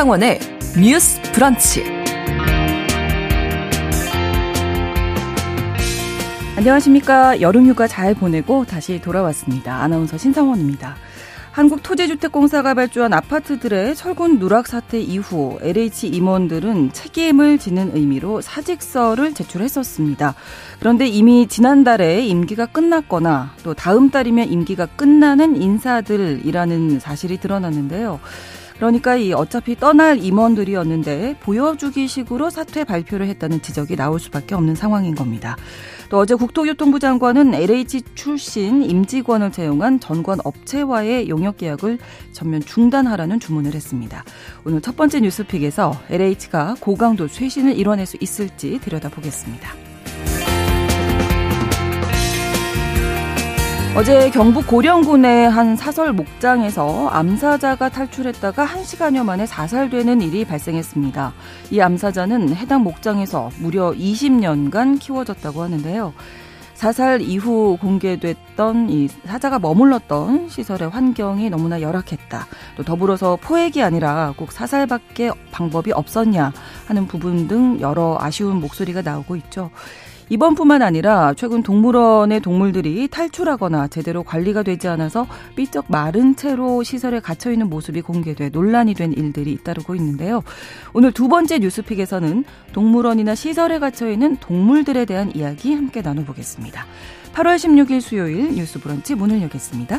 신성원의 뉴스 브런치. 안녕하십니까. 여름휴가 잘 보내고 다시 돌아왔습니다. 아나운서 신성원입니다. 한국토지주택공사가 발주한 아파트들의 철근 누락 사태 이후 LH 임원들은 책임을 지는 의미로 사직서를 제출했었습니다. 그런데 이미 지난달에 임기가 끝났거나 또 다음 달이면 임기가 끝나는 인사들이라는 사실이 드러났는데요. 그러니까 이 어차피 떠날 임원들이었는데 보여주기 식으로 사퇴 발표를 했다는 지적이 나올 수밖에 없는 상황인 겁니다. 또 어제 국토교통부 장관은 LH 출신 임직원을 채용한 전관 업체와의 용역 계약을 전면 중단하라는 주문을 했습니다. 오늘 첫 번째 뉴스픽에서 LH가 고강도 쇄신을 이뤄낼 수 있을지 들여다보겠습니다. 어제 경북 고령군의 한 사설 목장에서 암사자가 탈출했다가 1시간여 만에 사살되는 일이 발생했습니다. 이 암사자는 해당 목장에서 무려 20년간 키워졌다고 하는데요. 사살 이후 공개됐던 이 사자가 머물렀던 시설의 환경이 너무나 열악했다. 또 더불어서 포획이 아니라 꼭 사살밖에 방법이 없었냐 하는 부분 등 여러 아쉬운 목소리가 나오고 있죠. 이번뿐만 아니라 최근 동물원의 동물들이 탈출하거나 제대로 관리가 되지 않아서 삐쩍 마른 채로 시설에 갇혀 있는 모습이 공개돼 논란이 된 일들이 잇따르고 있는데요. 오늘 두 번째 뉴스픽에서는 동물원이나 시설에 갇혀 있는 동물들에 대한 이야기 함께 나눠보겠습니다. 8월 16일 수요일 뉴스 브런치 문을 여겠습니다.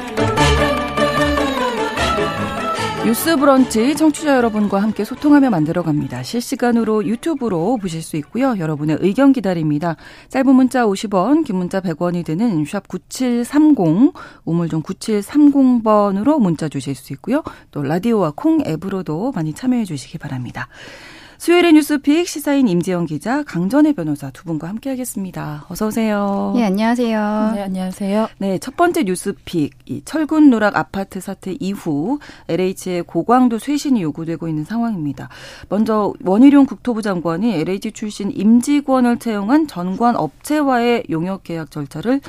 뉴스 브런치 청취자 여러분과 함께 소통하며 만들어 갑니다. 실시간으로 유튜브로 보실 수 있고요. 여러분의 의견 기다립니다. 짧은 문자 50원, 긴 문자 100원이 드는 샵 9730, 우물정 9730번으로 문자 주실 수 있고요. 또 라디오와 콩 앱으로도 많이 참여해 주시기 바랍니다. 수요일의 뉴스픽 시사인 임지영 기자, 강전혜 변호사 두 분과 함께하겠습니다. 어서 오세요. 네, 안녕하세요. 네, 안녕하세요. 네, 첫 번째 뉴스픽 이 철근 누락 아파트 사태 이후 LH의 고강도 쇄신이 요구되고 있는 상황입니다. 먼저 원희룡 국토부 장관이 LH 출신 임직원을 채용한 전관 업체와의 용역 계약 절차를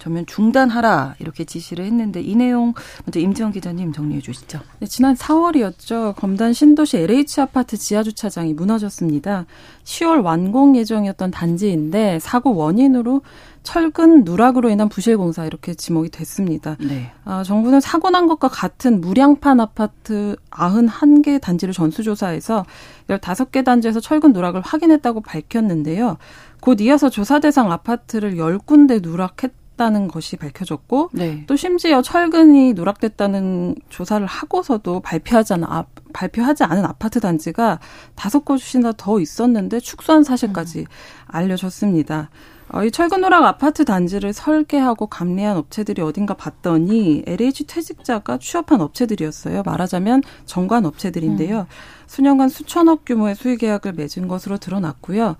전면 중단하라 이렇게 지시를 했는데 이 내용 먼저 임지원 기자님 정리해 주시죠. 네, 지난 4월이었죠. 검단 신도시 LH 아파트 지하 주차장이 무너졌습니다. 10월 완공 예정이었던 단지인데 사고 원인으로 철근 누락으로 인한 부실 공사 이렇게 지목이 됐습니다. 네. 아, 정부는 사고 난 것과 같은 무량판 아파트 91개 단지를 전수조사해서 15개 단지에서 철근 누락을 확인했다고 밝혔는데요. 곧 이어서 조사 대상 아파트를 10군데 누락했 했다는 것이 밝혀졌고 네. 또 심지어 철근이 누락됐다는 조사를 하고서도 발표하지 않은 아, 발표하지 않은 아파트 단지가 다섯 곳이나 더 있었는데 축소한 사실까지 음. 알려졌습니다. 어, 이 철근 누락 아파트 단지를 설계하고 감리한 업체들이 어딘가 봤더니 LH 퇴직자가 취업한 업체들이었어요. 말하자면 정관 업체들인데요. 음. 수년간 수천억 규모의 수의 계약을 맺은 것으로 드러났고요.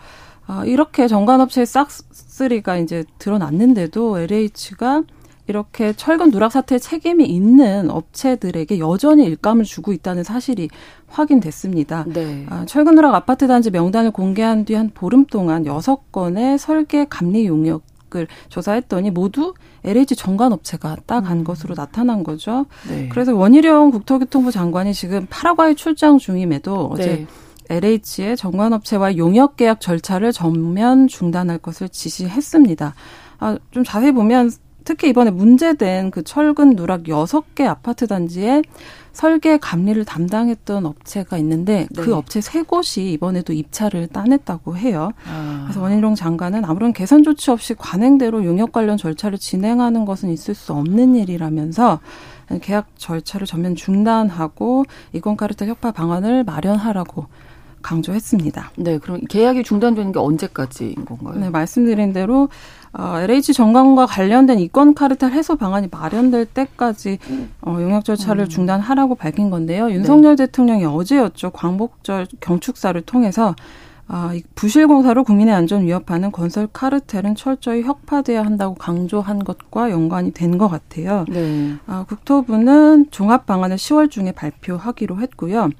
아, 이렇게 정관업체의 싹쓸이가 이제 드러났는데도 LH가 이렇게 철근 누락 사태에 책임이 있는 업체들에게 여전히 일감을 주고 있다는 사실이 확인됐습니다. 네. 아, 철근 누락 아파트 단지 명단을 공개한 뒤 한 보름 동안 여섯 건의 설계 감리 용역 을 조사했더니 모두 LH 정관업체가 따간 음. 것으로 나타난 거죠. 네. 그래서 원희룡 국토교통부 장관이 지금 파라과이 출장 중임에도 어제 네. LH의 정관업체와 용역 계약 절차를 전면 중단할 것을 지시했습니다. 아, 좀 자세히 보면 특히 이번에 문제된 그 철근 누락 여섯 개 아파트 단지에 설계 감리를 담당했던 업체가 있는데 그 네. 그 업체 세 곳이 이번에도 입찰을 따냈다고 해요. 아. 그래서 원희룡 장관은 아무런 개선 조치 없이 관행대로 용역 관련 절차를 진행하는 것은 있을 수 없는 일이라면서 계약 절차를 전면 중단하고 이권카르텔 협파 방안을 마련하라고 강조했습니다. 네, 그럼 계약이 중단되는 게 언제까지인 건가요? 네, 말씀드린 대로 어, LH 정관과 관련된 이권 카르텔 해소 방안이 마련될 때까지 어, 용역 절차를 음. 중단하라고 밝힌 건데요. 윤석열 네. 대통령이 어제였죠. 광복절 경축사를 통해서 아, 부실공사로 국민의 안전 위협하는 건설 카르텔은 철저히 혁파돼야 한다고 강조한 것과 연관이 된 것 같아요. 네. 아, 국토부는 종합 방안을 10월 중에 발표하기로 했고요.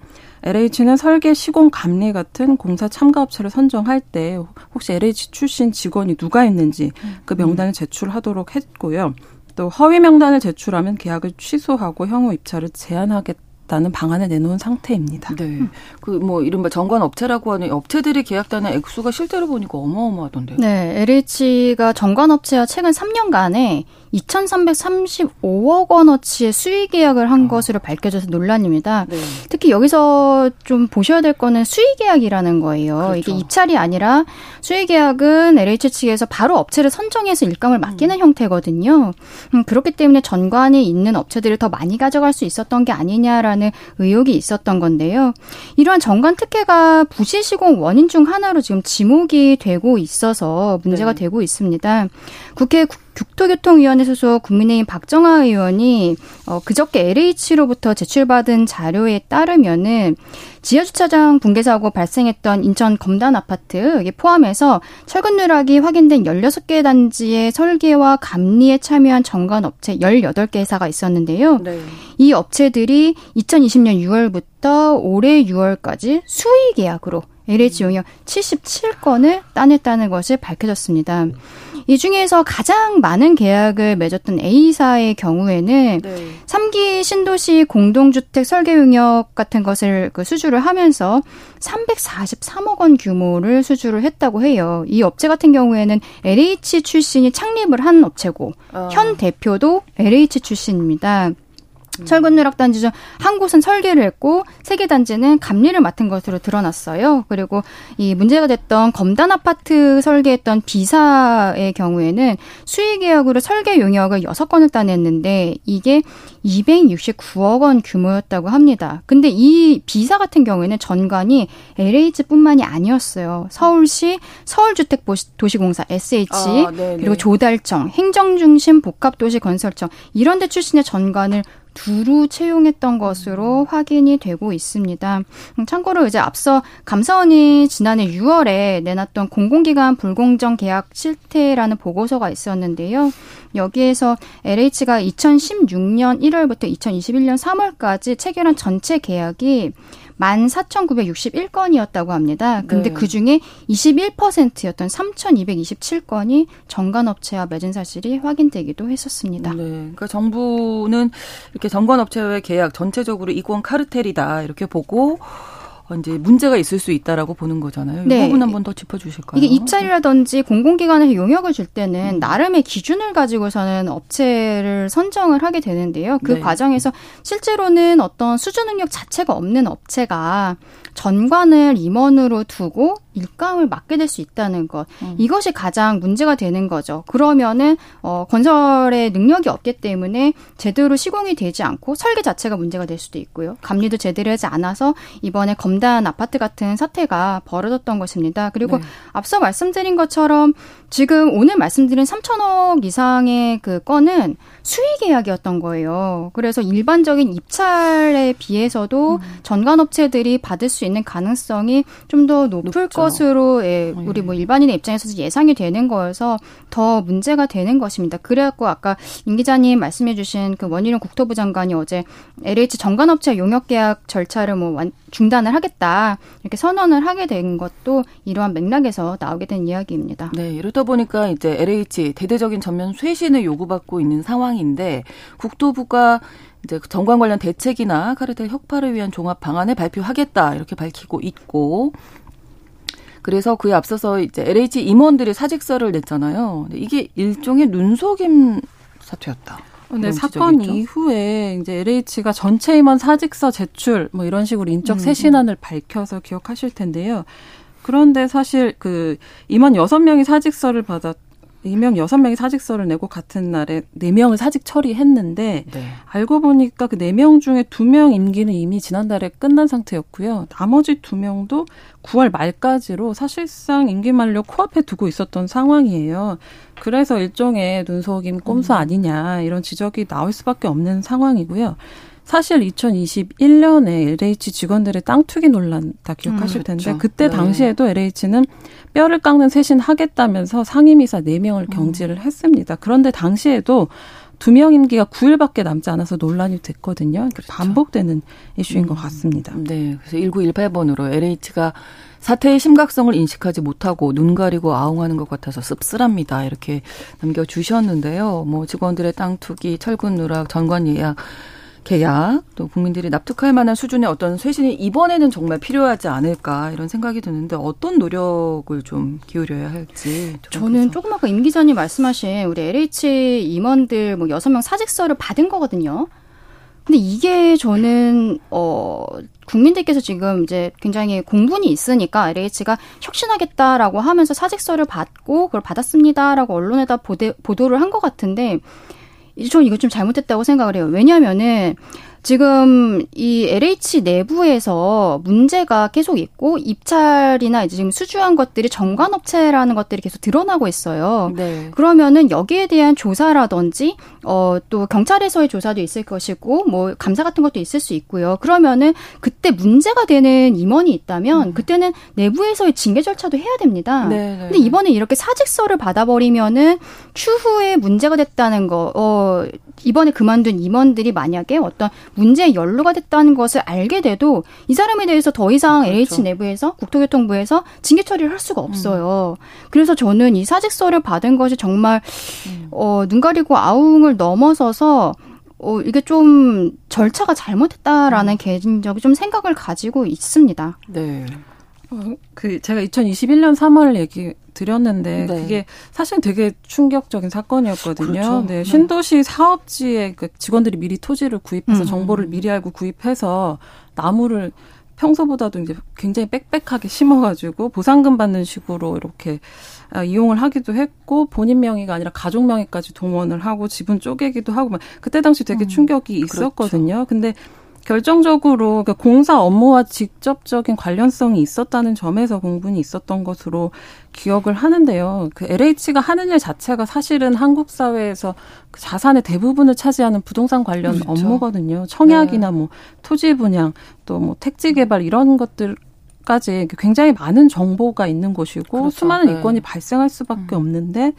LH는 설계, 시공, 감리 같은 공사 참가 업체를 선정할 때 혹시 LH 출신 직원이 누가 있는지 그 명단을 제출하도록 했고요. 또 허위 명단을 제출하면 계약을 취소하고 향후 입찰을 제한하겠다. 다는 방안을 내놓은 상태입니다. 네. 그 뭐 이른바 정관 업체라고 하는 업체들이 계약단의 액수가 실제로 보니까 어마어마하던데요. 네. LH가 정관 업체와 최근 3년간에 2,335억 원어치의 수익 계약을 한 아. 것으로 밝혀져서 논란입니다. 네. 특히 여기서 좀 보셔야 될 거는 수익 계약이라는 거예요. 그렇죠. 이게 입찰이 아니라 수익 계약은 LH 측에서 바로 업체를 선정해서 일감을 맡기는 음. 형태거든요. 음, 그렇기 때문에 전관이 있는 업체들을 더 많이 가져갈 수 있었던 게 아니냐라는 의혹이 있었던 건데요. 이러한 전관 특혜가 부실 시공 원인 중 하나로 지금 지목이 되고 있어서 문제가 네. 되고 있습니다. 국회 국토교통위원회 소속 국민의힘 박정아 의원이 어, 그저께 LH로부터 제출받은 자료에 따르면은 지하주차장 붕괴 사고 발생했던 인천 검단 아파트에 포함해서 철근 누락이 확인된 16개 단지의 설계와 감리에 참여한 정관 업체 18개사가 있었는데요. 네. 이 업체들이 2020년 6월부터 올해 6월까지 수의 계약으로 LH 용역 77건을 따냈다는 것이 밝혀졌습니다. 이 중에서 가장 많은 계약을 맺었던 A사의 경우에는 네. 3기 신도시 공동주택 설계 용역 같은 것을 그 수주를 하면서 343억 원 규모를 수주를 했다고 해요. 이 업체 같은 경우에는 LH 출신이 창립을 한 업체고 어. 현 대표도 LH 출신입니다. 철근 누락 단지 중 한 곳은 설계를 했고 세 개 단지는 감리를 맡은 것으로 드러났어요. 그리고 이 문제가 됐던 검단 아파트 설계했던 비사의 경우에는 수의 계약으로 설계 용역을 여섯 건을 따냈는데 이게 269억 원 규모였다고 합니다. 근데 이 비사 같은 경우에는 전관이 LH뿐만이 아니었어요. 서울시 서울주택도시공사 SH 아, 그리고 조달청 행정중심 복합도시건설청 이런 데 출신의 전관을 두루 채용했던 것으로 확인이 되고 있습니다. 음, 참고로 이제 앞서 감사원이 지난해 6월에 내놨던 공공기관 불공정 계약 실태라는 보고서가 있었는데요. 여기에서 LH가 2016년 1월부터 2021년 3월까지 체결한 전체 계약이 14,961건이었다고 합니다. 근데 네. 그 중에 21%였던 3,227건이 정관업체와 맺은 사실이 확인되기도 했었습니다. 네. 그러니까 정부는 이렇게 정관업체와의 계약 전체적으로 이권 카르텔이다 이렇게 보고 이제 문제가 있을 수 있다라고 보는 거잖아요. 네. 이 부분 한번 더 짚어주실까요? 이게 입찰이라든지 공공기관에서 용역을 줄 때는 음. 나름의 기준을 가지고서는 업체를 선정을 하게 되는데요. 그 네. 과정에서 실제로는 어떤 수주 능력 자체가 없는 업체가 전관을 임원으로 두고 일감을 맡게 될 수 있다는 것 음. 이것이 가장 문제가 되는 거죠. 그러면은 어, 건설의 능력이 없기 때문에 제대로 시공이 되지 않고 설계 자체가 문제가 될 수도 있고요. 감리도 제대로 하지 않아서 이번에 검단 아파트 같은 사태가 벌어졌던 것입니다. 그리고 네. 앞서 말씀드린 것처럼 지금 오늘 말씀드린 3천억 이상의 그 건은 수의 계약이었던 거예요. 그래서 일반적인 입찰에 비해서도 음. 전관업체들이 받을 수 있는 가능성이 좀 더 높을 높죠. 것으로 예, 네. 우리 뭐 일반인의 입장에서 예상이 되는 거여서 더 문제가 되는 것입니다. 그래갖고 아까 임 기자님 말씀해주신 그 원희룡 국토부 장관이 어제 LH 전관업체 용역 계약 절차를 뭐 중단을 하겠다 이렇게 선언을 하게 된 것도 이러한 맥락에서 나오게 된 이야기입니다. 네, 이러다 보니까 이제 LH 대대적인 전면 쇄신을 요구받고 있는 상황인데 국토부가 이제 정관 관련 대책이나 카르텔 혁파를 위한 종합 방안을 발표하겠다 이렇게 밝히고 있고 그래서 그에 앞서서 이제 LH 임원들이 사직서를 냈잖아요. 이게 일종의 눈속임 사퇴였다. 네, 사건 이후에 이제 LH가 전체 임원 사직서 제출 뭐 이런 식으로 인적 음, 쇄신안을 음. 밝혀서 기억하실 텐데요. 그런데 사실 그 임원 여섯 명이 사직서를 받았 이명 여섯 명이 사직서를 내고 같은 날에 네 명을 사직 처리했는데 네. 알고 보니까 그 네 명 중에 두 명 임기는 이미 지난달에 끝난 상태였고요. 나머지 두 명도 9월 말까지로 사실상 임기 만료 코앞에 두고 있었던 상황이에요. 그래서 일종의 눈속임 꼼수 음. 아니냐 이런 지적이 나올 수밖에 없는 상황이고요. 사실 2021년에 LH 직원들의 땅 투기 논란 다 기억하실 음, 텐데 그렇죠. 그때 네. 당시에도 LH는 뼈를 깎는 쇄신 하겠다면서 상임이사 4명을 음. 경질을 음. 했습니다. 그런데 당시에도 두 명 임기가 9일밖에 남지 않아서 논란이 됐거든요. 그렇죠. 반복되는 이슈인 음. 것 같습니다. 네. 그래서 1918번으로 LH가 사태의 심각성을 인식하지 못하고 눈 가리고 아웅하는 것 같아서 씁쓸합니다. 이렇게 남겨주셨는데요. 뭐 직원들의 땅 투기, 철근 누락, 전관 예약, 계약 또 국민들이 납득할 만한 수준의 어떤 쇄신이 이번에는 정말 필요하지 않을까 이런 생각이 드는데 어떤 노력을 좀 기울여야 할지 저는 조금 아까 임 기자님 말씀하신 우리 LH 임원들 뭐 여섯 명 사직서를 받은 거거든요. 근데 이게 저는 어 국민들께서 지금 이제 굉장히 공분이 있으니까 LH가 혁신하겠다라고 하면서 사직서를 받고 그걸 받았습니다라고 언론에다 보도를 한 것 같은데 저는 이거 좀 잘못했다고 생각을 해요. 왜냐하면은 지금 이 LH 내부에서 문제가 계속 있고 입찰이나 이제 지금 수주한 것들이 정관업체라는 것들이 계속 드러나고 있어요. 네. 그러면은 여기에 대한 조사라든지 어 또 경찰에서의 조사도 있을 것이고 뭐 감사 같은 것도 있을 수 있고요. 그러면은 그때 문제가 되는 임원이 있다면 음. 그때는 내부에서의 징계 절차도 해야 됩니다. 네, 네. 근데 이번에 이렇게 사직서를 받아버리면은 추후에 문제가 됐다는 거, 어 이번에 그만둔 임원들이 만약에 어떤 문제에 연루가 됐다는 것을 알게 돼도 이 사람에 대해서 더 이상 그렇죠. LH 내부에서 국토교통부에서 징계 처리를 할 수가 없어요. 음. 그래서 저는 이 사직서를 받은 것이 정말 음. 어, 눈 가리고 아웅을 넘어서서 어, 이게 좀 절차가 잘못했다라는 음. 개인적인 좀 생각을 가지고 있습니다. 네. 어, 그 제가 2021년 3월 얘기 드렸는데 네. 그게 사실 되게 충격적인 사건이었거든요. 그렇죠. 네, 네. 신도시 사업지에 그 직원들이 미리 토지를 구입해서 음. 정보를 미리 알고 구입해서 나무를 평소보다도 이제 굉장히 빽빽하게 심어가지고 보상금 받는 식으로 이렇게 아, 이용을 하기도 했고 본인 명의가 아니라 가족 명의까지 동원을 하고 지분 쪼개기도 하고 그때 당시 되게 음. 충격이 있었거든요. 그렇죠. 근데 결정적으로 그 공사 업무와 직접적인 관련성이 있었다는 점에서 공분이 있었던 것으로 기억을 하는데요. 그 LH가 하는 일 자체가 사실은 한국 사회에서 그 자산의 대부분을 차지하는 부동산 관련 그렇죠. 업무거든요. 청약이나 네. 뭐 토지 분양 또 뭐 택지 개발 이런 것들 까지 굉장히 많은 정보가 있는 곳이고 그렇죠. 수많은 네. 이권이 발생할 수밖에 음. 없는데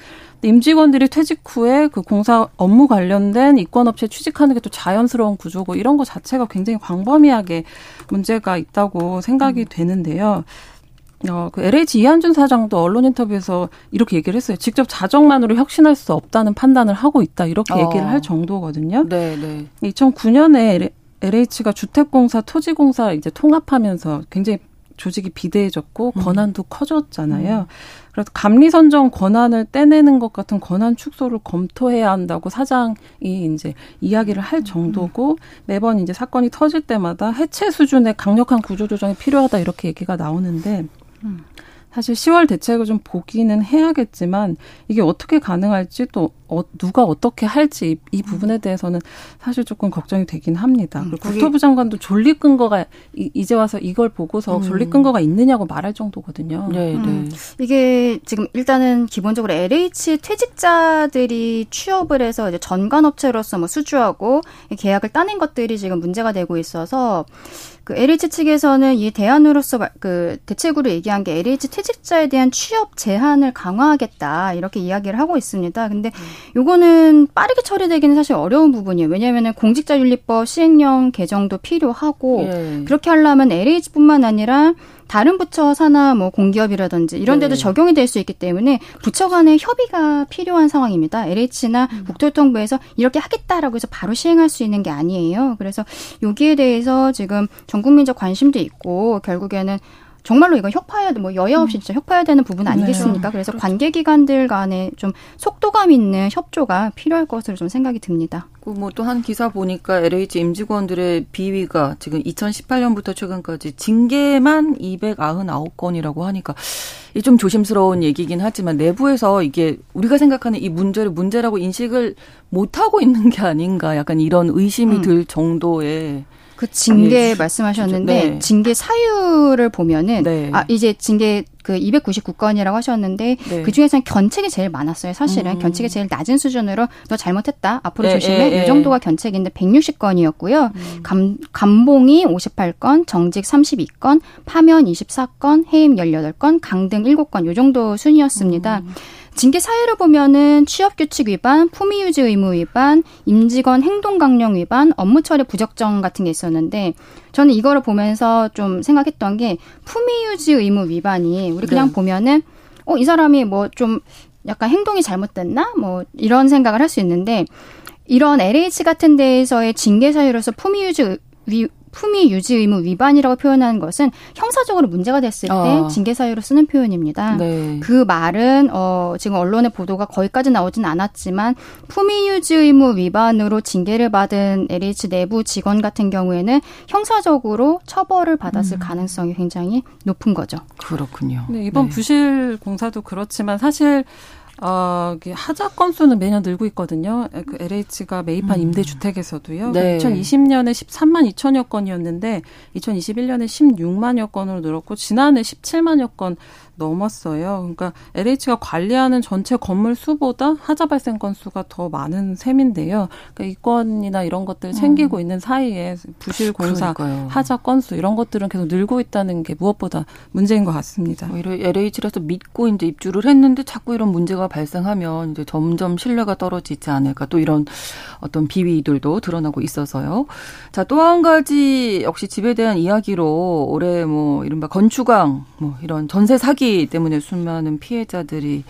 임직원들이 퇴직 후에 그 공사 업무 관련된 이권업체 취직하는 게 또 자연스러운 구조고 이런 거 자체가 굉장히 광범위하게 문제가 있다고 생각이 음. 되는데요. 어, 그 LH 이한준 사장도 언론 인터뷰에서 이렇게 얘기를 했어요. 직접 자정만으로 혁신할 수 없다는 판단을 하고 있다. 이렇게 어. 얘기를 할 정도거든요. 네, 네. 2009년에 LH가 주택공사, 토지공사 이제 통합하면서 굉장히 조직이 비대해졌고 음. 권한도 커졌잖아요. 음. 그래서 감리 선정 권한을 떼내는 것 같은 권한 축소를 검토해야 한다고 사장이 이제 이야기를 할 정도고 매번 이제 사건이 터질 때마다 해체 수준의 강력한 구조 조정이 필요하다 이렇게 얘기가 나오는데 음. 사실 10월 대책을 좀 보기는 해야겠지만 이게 어떻게 가능할지 또 어, 누가 어떻게 할지 이 부분에 대해서는 사실 조금 걱정이 되긴 합니다. 음, 국토부 장관도 졸리 근거가 이, 제 와서 이걸 보고서 음. 졸리 근거가 있느냐고 말할 정도거든요. 네, 음. 네. 이게 지금 일단은 기본적으로 LH 퇴직자들이 취업을 해서 이제 전관업체로서 뭐 수주하고 계약을 따낸 것들이 지금 문제가 되고 있어서 그 LH 측에서는 이 대안으로서 그 대책으로 얘기한 게 LH 퇴직자에 대한 취업 제한을 강화하겠다 이렇게 이야기를 하고 있습니다. 근데 음. 요거는 빠르게 처리되기는 사실 어려운 부분이에요. 왜냐하면 공직자윤리법 시행령 개정도 필요하고 예. 그렇게 하려면 LH뿐만 아니라 다른 부처 산하 뭐 공기업이라든지 이런 데도 네. 적용이 될 수 있기 때문에 부처 간의 협의가 필요한 상황입니다. LH나 음. 국토교통부에서 이렇게 하겠다라고 해서 바로 시행할 수 있는 게 아니에요. 그래서 여기에 대해서 지금 전 국민적 관심도 있고 결국에는 정말로 이건 협파해야 뭐 여야 없이 음. 진짜 협파해야 되는 부분 아니겠습니까? 네. 그래서 그렇죠. 관계 기관들 간에 좀 속도감 있는 협조가 필요할 것으로 좀 생각이 듭니다. 뭐또 한 기사 보니까 LH 임직원들의 비위가 지금 2018년부터 최근까지 징계만 299건이라고 하니까 이 좀 조심스러운 얘기긴 하지만 내부에서 이게 우리가 생각하는 이 문제를 문제라고 인식을 못 하고 있는 게 아닌가 약간 이런 의심이 음. 들 정도의 그 징계 예. 말씀하셨는데 네. 징계 사유를 보면은 네. 아 이제 징계 그 299건이라고 하셨는데 네. 그 중에서는 견책이 제일 많았어요. 사실은 음. 견책이 제일 낮은 수준으로 너 잘못했다. 앞으로 예, 조심해. 예, 이 정도가 견책인데 160건이었고요. 음. 감 감봉이 58건, 정직 32건, 파면 24건, 해임 18건, 강등 7건 요 정도 순이었습니다. 음. 징계 사유를 보면은 취업 규칙 위반, 품위 유지 의무 위반, 임직원 행동 강령 위반, 업무 처리 부적정 같은 게 있었는데 저는 이거를 보면서 좀 생각했던 게 품위 유지 의무 위반이 우리 그냥 네. 보면은 어 이 사람이 뭐 좀 약간 행동이 잘못됐나 뭐 이런 생각을 할 수 있는데 이런 LH 같은 데에서의 징계 사유로서 품위 유지 위, 품위 유지 의무 위반이라고 표현하는 것은 형사적으로 문제가 됐을 때 어. 징계 사유로 쓰는 표현입니다. 네. 그 말은 어 지금 언론의 보도가 거기까지 나오진 않았지만 품위 유지 의무 위반으로 징계를 받은 LH 내부 직원 같은 경우에는 형사적으로 처벌을 받았을 음. 가능성이 굉장히 높은 거죠. 그렇군요. 네, 이번 네. 부실 공사도 그렇지만 사실 어, 하자 건수는 매년 늘고 있거든요. 그 LH가 매입한 음. 임대주택에서도요. 네. 2020년에 13만 2천여 건이었는데 2021년에 16만여 건으로 늘었고 지난해 17만여 건 넘었어요. 그러니까 LH가 관리하는 전체 건물 수보다 하자 발생 건수가 더 많은 셈인데요. 그러니까 이 건이나 이런 것들 챙기고 음. 있는 사이에 부실 공사, 그러니까요. 하자 건수 이런 것들은 계속 늘고 있다는 게 무엇보다 문제인 것 같습니다. 오히려 LH라서 믿고 이제 입주를 했는데 자꾸 이런 문제가 발생하면 이제 점점 신뢰가 떨어지지 않을까 또 이런 어떤 비위들도 드러나고 있어서요. 자, 또 한 가지 역시 집에 대한 이야기로 올해 뭐 이른바 건축왕 뭐 이런 전세 사기 때문에 수많은 피해자들이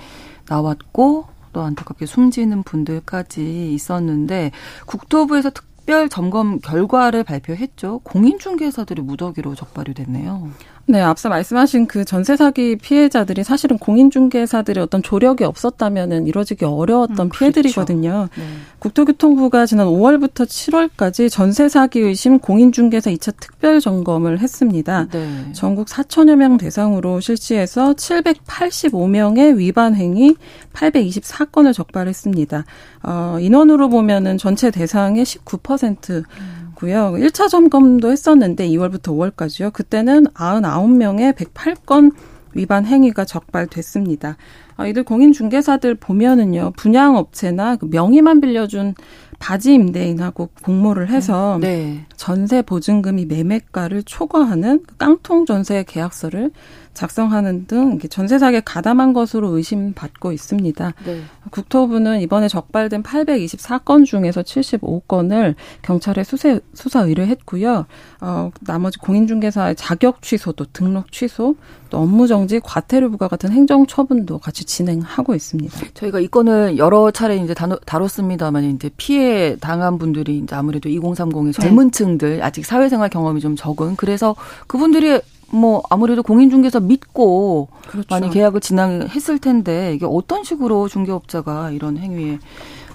나왔고 또 안타깝게 숨지는 분들까지 있었는데 국토부에서 특별 점검 결과를 발표했죠. 공인중개사들이 무더기로 적발이 됐네요. 네, 앞서 말씀하신 그 전세 사기 피해자들이 사실은 공인중개사들의 어떤 조력이 없었다면은 이루어지기 어려웠던 음, 그렇죠. 피해들이거든요. 네. 국토교통부가 지난 5월부터 7월까지 전세 사기 의심 공인중개사 2차 특별 점검을 했습니다. 네. 전국 4천여 명 대상으로 실시해서 785명의 위반 행위 824건을 적발했습니다. 어, 인원으로 보면은 전체 대상의 19% 음. 있고요. 1차 점검도 했었는데 2월부터 5월까지요. 그때는 99명의 108건 위반 행위가 적발됐습니다. 아, 이들 공인중개사들 보면은요, 분양업체나 그 명의만 빌려준 바지 임대인하고 공모를 해서 네. 전세 보증금이 매매가를 초과하는 그 깡통 전세 계약서를 작성하는 등 전세 사기에 가담한 것으로 의심받고 있습니다. 네. 국토부는 이번에 적발된 824건 중에서 75건을 경찰에 수세, 수사 의뢰했고요. 어, 나머지 공인중개사의 자격 취소도 등록 취소, 또 업무 정지, 과태료 부과 같은 행정 처분도 같이 진행하고 있습니다. 저희가 이 건을 여러 차례 이제 다뤘습니다만 이제 피해 당한 분들이 이제 아무래도 2030의 젊은 층들 아직 사회생활 경험이 좀 적은 그래서 그분들이 뭐 아무래도 공인중개사 믿고 그렇죠. 많이 계약을 진행했을 텐데 이게 어떤 식으로 중개업자가 이런 행위에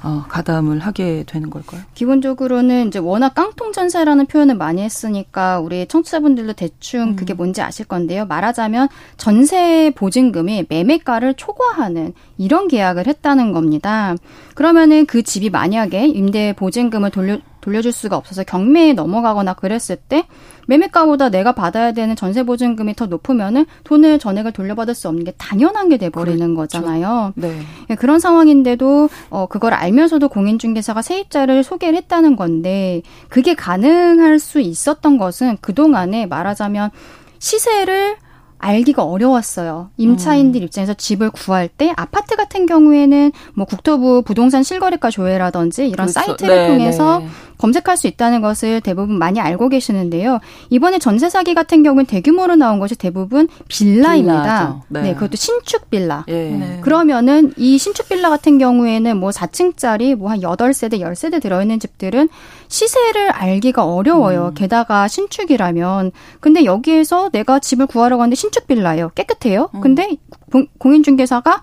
어, 가담을 하게 되는 걸까요? 기본적으로는 이제 워낙 깡통 전세라는 표현을 많이 했으니까 우리 청취자분들도 대충 음. 그게 뭔지 아실 건데요. 말하자면 전세 보증금이 매매가를 초과하는 이런 계약을 했다는 겁니다. 그러면은 그 집이 만약에 임대 보증금을 돌려 돌려줄 수가 없어서 경매에 넘어가거나 그랬을 때 매매가보다 내가 받아야 되는 전세 보증금이 더 높으면은 돈을 전액을 돌려받을 수 없는 게 당연한 게 돼버리는 그렇죠. 거잖아요. 네. 예, 그런 상황인데도 어 그걸 알면서도 공인중개사가 세입자를 소개를 했다는 건데 그게 가능할 수 있었던 것은 그 동안에 말하자면 시세를 알기가 어려웠어요. 임차인들 음. 입장에서 집을 구할 때 아파트 같은 경우에는 뭐 국토부 부동산 실거래가 조회라든지 이런 그렇죠. 사이트를 네, 통해서 네. 검색할 수 있다는 것을 대부분 많이 알고 계시는데요. 이번에 전세 사기 같은 경우는 대규모로 나온 것이 대부분 빌라입니다. 네. 네. 그것도 신축 빌라. 예. 네. 그러면은 이 신축 빌라 같은 경우에는 뭐 4층짜리 뭐 한 8세대, 10세대 들어 있는 집들은 시세를 알기가 어려워요. 음. 게다가 신축이라면. 근데 여기에서 내가 집을 구하러 가는데 신축 빌라예요. 깨끗해요. 음. 근데 공인중개사가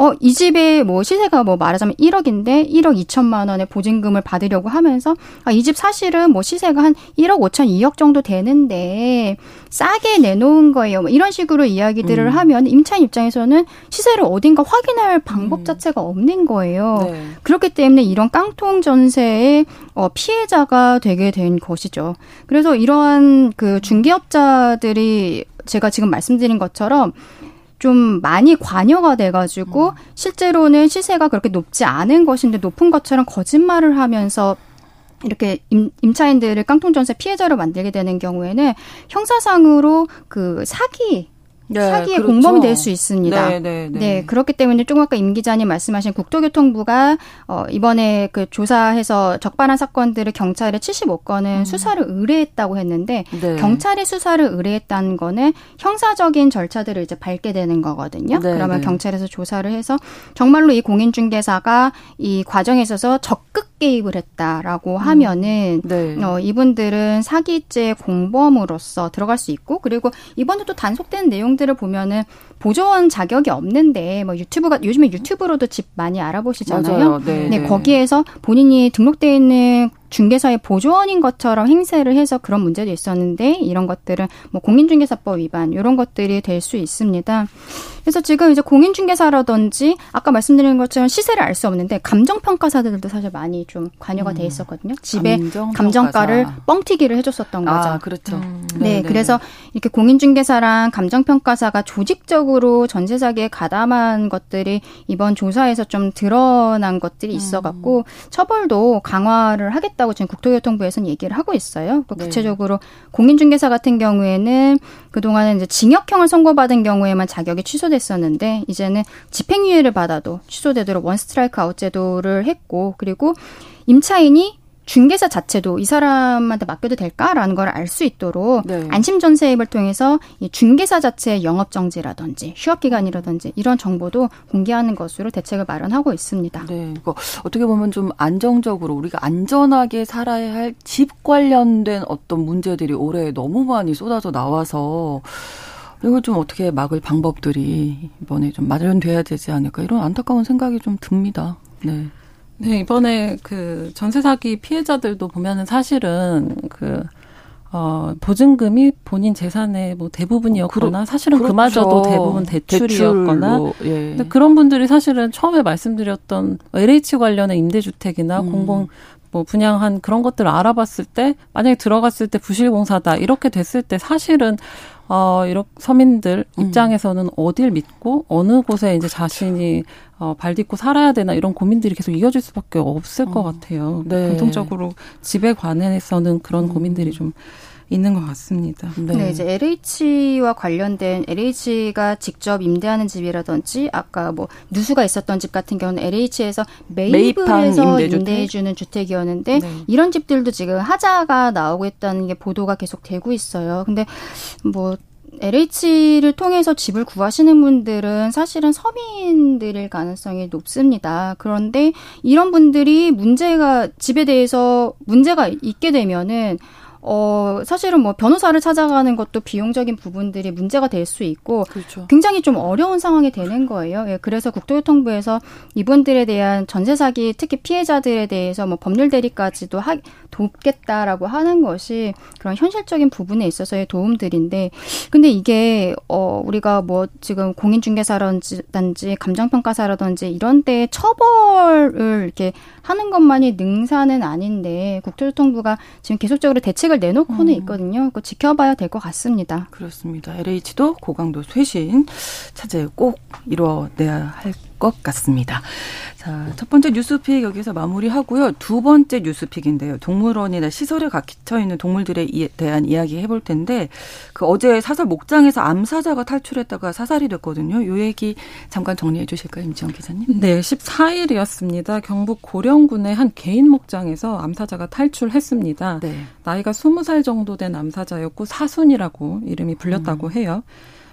어, 이 집의 뭐 시세가 뭐 말하자면 1억인데 1억 2천만 원의 보증금을 받으려고 하면서 아, 이 집 사실은 뭐 시세가 한 1억 5천, 2억 정도 되는데 싸게 내놓은 거예요. 뭐 이런 식으로 이야기들을 음. 하면 임차인 입장에서는 시세를 어딘가 확인할 방법 음. 자체가 없는 거예요. 네. 그렇기 때문에 이런 깡통 전세의 어, 피해자가 되게 된 것이죠. 그래서 이러한 그 중개업자들이 제가 지금 말씀드린 것처럼 좀 많이 관여가 돼가지고 음. 실제로는 시세가 그렇게 높지 않은 것인데 높은 것처럼 거짓말을 하면서 이렇게 임, 임차인들을 깡통 전세 피해자로 만들게 되는 경우에는 형사상으로 그 사기 네, 사기의 그렇죠. 공범이 될 수 있습니다. 네, 네, 네, 네. 그렇기 때문에 조금 아까 임 기자님 말씀하신 국토교통부가 어 이번에 그 조사해서 적발한 사건들을 경찰에 75건은 음. 수사를 의뢰했다고 했는데 네. 경찰이 수사를 의뢰했다는 거는 형사적인 절차들을 이제 밟게 되는 거거든요. 네, 그러면 네. 경찰에서 조사를 해서 정말로 이 공인중개사가 이 과정에 있어서 적극 개입을 했다라고 음. 하면은 어 이분들은 사기죄 공범으로서 들어갈 수 있고 그리고 이번에 또 단속된 내용 내용들을 보면은 보조원 자격이 없는데 뭐 유튜브가 요즘에 유튜브로도 집 많이 알아보시잖아요. 네, 네, 거기에서 본인이 등록돼 있는 중개사의 보조원인 것처럼 행세를 해서 그런 문제도 있었는데 이런 것들은 뭐 공인중개사법 위반 이런 것들이 될 수 있습니다. 그래서 지금 이제 공인중개사라든지 아까 말씀드린 것처럼 시세를 알 수 없는데 감정평가사들도 사실 많이 좀 관여가 음. 돼 있었거든요. 집에 감정가를 뻥튀기를 해줬었던 아, 거죠. 아, 그렇죠. 음. 네, 네, 그래서 이렇게 공인중개사랑 감정평가사가 조직적으로 전세 사기에 가담한 것들이 이번 조사에서 좀 드러난 것들이 있어갖고 음. 처벌도 강화를 하겠다. 하겠다고 지금 국토교통부에서는 얘기를 하고 있어요. 네. 구체적으로 공인중개사 같은 경우에는 그동안은 이제 징역형을 선고받은 경우에만 자격이 취소됐었는데 이제는 집행유예를 받아도 취소되도록 one strike out 제도를 했고 그리고 임차인이 중개사 자체도 이 사람한테 맡겨도 될까라는 걸 알 수 있도록 네. 안심 전세입을 통해서 이 중개사 자체의 영업 정지라든지 휴업 기간이라든지 이런 정보도 공개하는 것으로 대책을 마련하고 있습니다. 네, 이거 어떻게 보면 좀 안정적으로 우리가 안전하게 살아야 할 집 관련된 어떤 문제들이 올해 너무 많이 쏟아져 나와서 이걸 좀 어떻게 막을 방법들이 이번에 좀 마련돼야 되지 않을까 이런 안타까운 생각이 좀 듭니다. 네. 네, 이번에 그 전세 사기 피해자들도 보면은 사실은 그 어, 보증금이 본인 재산의 뭐 대부분이었거나 사실은 그렇죠. 그마저도 대부분 대출이었거나 예. 근데 그런 분들이 사실은 처음에 말씀드렸던 LH 관련의 임대주택이나 음. 공공 뭐 분양한 그런 것들을 알아봤을 때 만약에 들어갔을 때 부실공사다 이렇게 됐을 때 사실은 어, 이렇게 서민들 음. 입장에서는 음. 어딜 믿고 어느 곳에 이제 자신이 어, 발 딛고 살아야 되나 이런 고민들이 계속 이어질 수밖에 없을 것 어. 같아요. 네. 공통적으로 집에 관해서는 그런 음. 고민들이 좀 있는 것 같습니다. 네. 네. 이제 LH와 관련된 LH가 직접 임대하는 집이라든지 아까 뭐 누수가 있었던 집 같은 경우는 LH에서 매입을 해서 임대해주는 주택이었는데 네. 이런 집들도 지금 하자가 나오고 있다는 게 보도가 계속 되고 있어요. 근데 뭐 LH를 통해서 집을 구하시는 분들은 사실은 서민들일 가능성이 높습니다. 그런데 이런 분들이 문제가 집에 대해서 문제가 있게 되면은 어, 사실은 뭐 변호사를 찾아가는 것도 비용적인 부분들이 문제가 될 수 있고 그렇죠. 굉장히 좀 어려운 상황이 되는 거예요. 예, 그래서 국토교통부에서 이분들에 대한 전세 사기 특히 피해자들에 대해서 뭐 법률 대리까지도 하, 돕겠다라고 하는 것이 그런 현실적인 부분에 있어서의 도움들인데 근데 이게 어 우리가 뭐 지금 공인중개사라든지 감정평가사라든지 이런 때 처벌을 이렇게 하는 것만이 능사는 아닌데 국토교통부가 지금 계속적으로 대책을 계획을 내놓고는 음. 있거든요. 그 지켜봐야 될 것 같습니다. 그렇습니다. LH도 고강도 쇄신 차제 꼭 이뤄내야 할 것 같습니다. 자, 첫 번째 뉴스픽 여기서 마무리하고요. 두 번째 뉴스픽인데요. 동물원이나 시설에 갇혀 있는 동물들에 대한 이야기 해볼 텐데, 그 어제 사설 목장에서 암사자가 탈출했다가 사살이 됐거든요. 요 얘기 잠깐 정리해 주실까요, 임지영 기자님? 네, 14일이었습니다. 경북 고령군의 한 개인 목장에서 암사자가 탈출했습니다. 네. 나이가 20살 정도 된 암사자였고 사순이라고 이름이 불렸다고 음. 해요.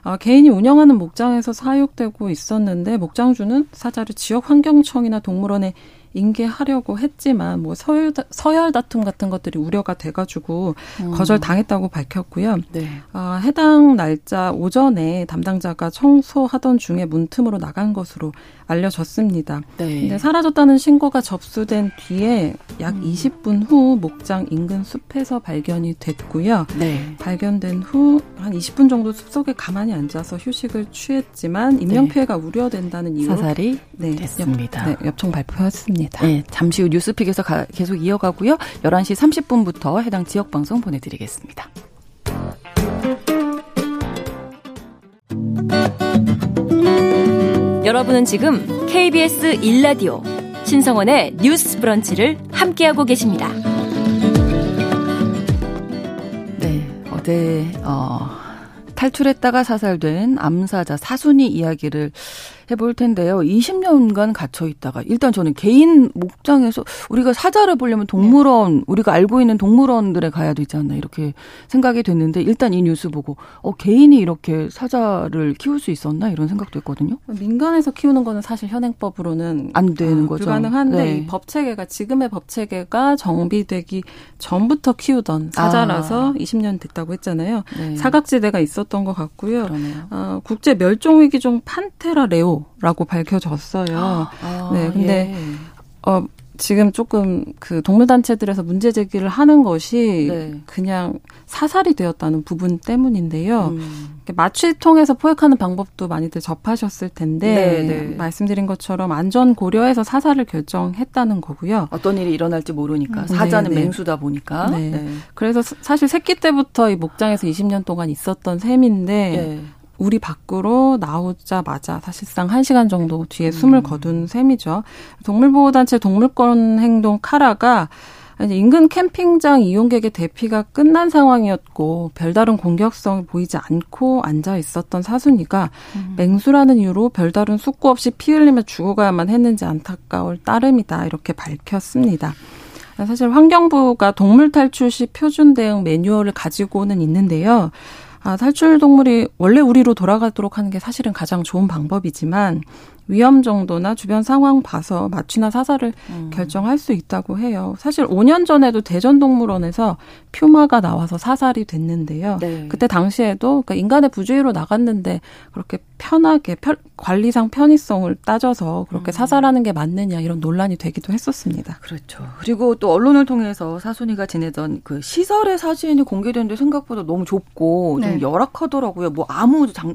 아, 개인이 운영하는 목장에서 사육되고 있었는데 목장주는 사자를 지역 환경청이나 동물원에 인계하려고 했지만 뭐 서열 서열 다툼 같은 것들이 우려가 돼가지고 음. 거절 당했다고 밝혔고요. 네. 아, 해당 날짜 오전에 담당자가 청소하던 중에 문틈으로 나간 것으로 알려졌습니다. 네. 근데 사라졌다는 신고가 접수된 뒤에 약 음. 20분 후 목장 인근 숲에서 발견이 됐고요. 네. 발견된 후 한 20분 정도 숲속에 가만히 앉아서 휴식을 취했지만 인명 네. 피해가 우려된다는 이유로 사살이 네, 됐습니다. 엽, 네, 엽총 발표했 습니다. 네, 잠시 후 뉴스픽에서 가, 계속 이어가고요. 11시 30분부터 해당 지역 방송 보내드리겠습니다. 여러분은 지금 KBS 1라디오 신성원의 뉴스 브런치를 함께하고 계십니다. 네, 어제 어, 탈출했다가 사살된 암사자 사순이 이야기를 해볼 텐데요. 20년간 갇혀 있다가 일단 저는 개인 목장에서 우리가 사자를 보려면 동물원 네. 우리가 알고 있는 동물원들에 가야 되지 않나 이렇게 생각이 됐는데 일단 이 뉴스 보고 어 개인이 이렇게 사자를 키울 수 있었나 이런 생각도 했거든요. 민간에서 키우는 거는 사실 현행법으로는 안 되는 아, 거죠. 불가능한데 네. 이 법 체계가 지금의 법 체계가 정비되기 전부터 키우던 사자라서 아. 20년 됐다고 했잖아요. 네. 사각지대가 있었던 것 같고요. 어, 국제 멸종 위기종 판테라 레오 라고 밝혀졌어요. 아, 네, 근데 예. 어 지금 조금 그 동물 단체들에서 문제 제기를 하는 것이 네. 그냥 사살이 되었다는 부분 때문인데요. 음. 마취 통해서 포획하는 방법도 많이들 접하셨을 텐데 네, 네. 말씀드린 것처럼 안전 고려해서 사살을 결정했다는 거고요. 어떤 일이 일어날지 모르니까 음, 사자는 네, 네. 맹수다 보니까. 네. 네. 그래서 사실 새끼 때부터 이 목장에서 20년 동안 있었던 셈인데 우리 밖으로 나오자마자 사실상 1시간 정도 뒤에 숨을 음. 거둔 셈이죠. 동물보호단체 동물권 행동 카라가 인근 캠핑장 이용객의 대피가 끝난 상황이었고 별다른 공격성을 보이지 않고 앉아 있었던 사순이가 음. 맹수라는 이유로 별다른 숙고 없이 피 흘리며 죽어가야만 했는지 안타까울 따름이다 이렇게 밝혔습니다. 사실 환경부가 동물 탈출 시 표준 대응 매뉴얼을 가지고는 있는데요. 아, 탈출 동물이 원래 우리로 돌아가도록 하는 게 사실은 가장 좋은 방법이지만 위험 정도나 주변 상황 봐서 마취나 사살을 음. 결정할 수 있다고 해요. 사실 5년 전에도 대전동물원에서 퓨마가 나와서 사살이 됐는데요. 네. 그때 당시에도 그러니까 인간의 부주의로 나갔는데 그렇게 편하게 편, 관리상 편의성을 따져서 그렇게 음. 사살하는 게 맞느냐 이런 논란이 되기도 했었습니다. 그렇죠. 그리고 또 언론을 통해서 사순이가 지내던 그 시설의 사진이 공개됐는데 생각보다 너무 좁고 네. 좀 열악하더라고요. 뭐 아무 장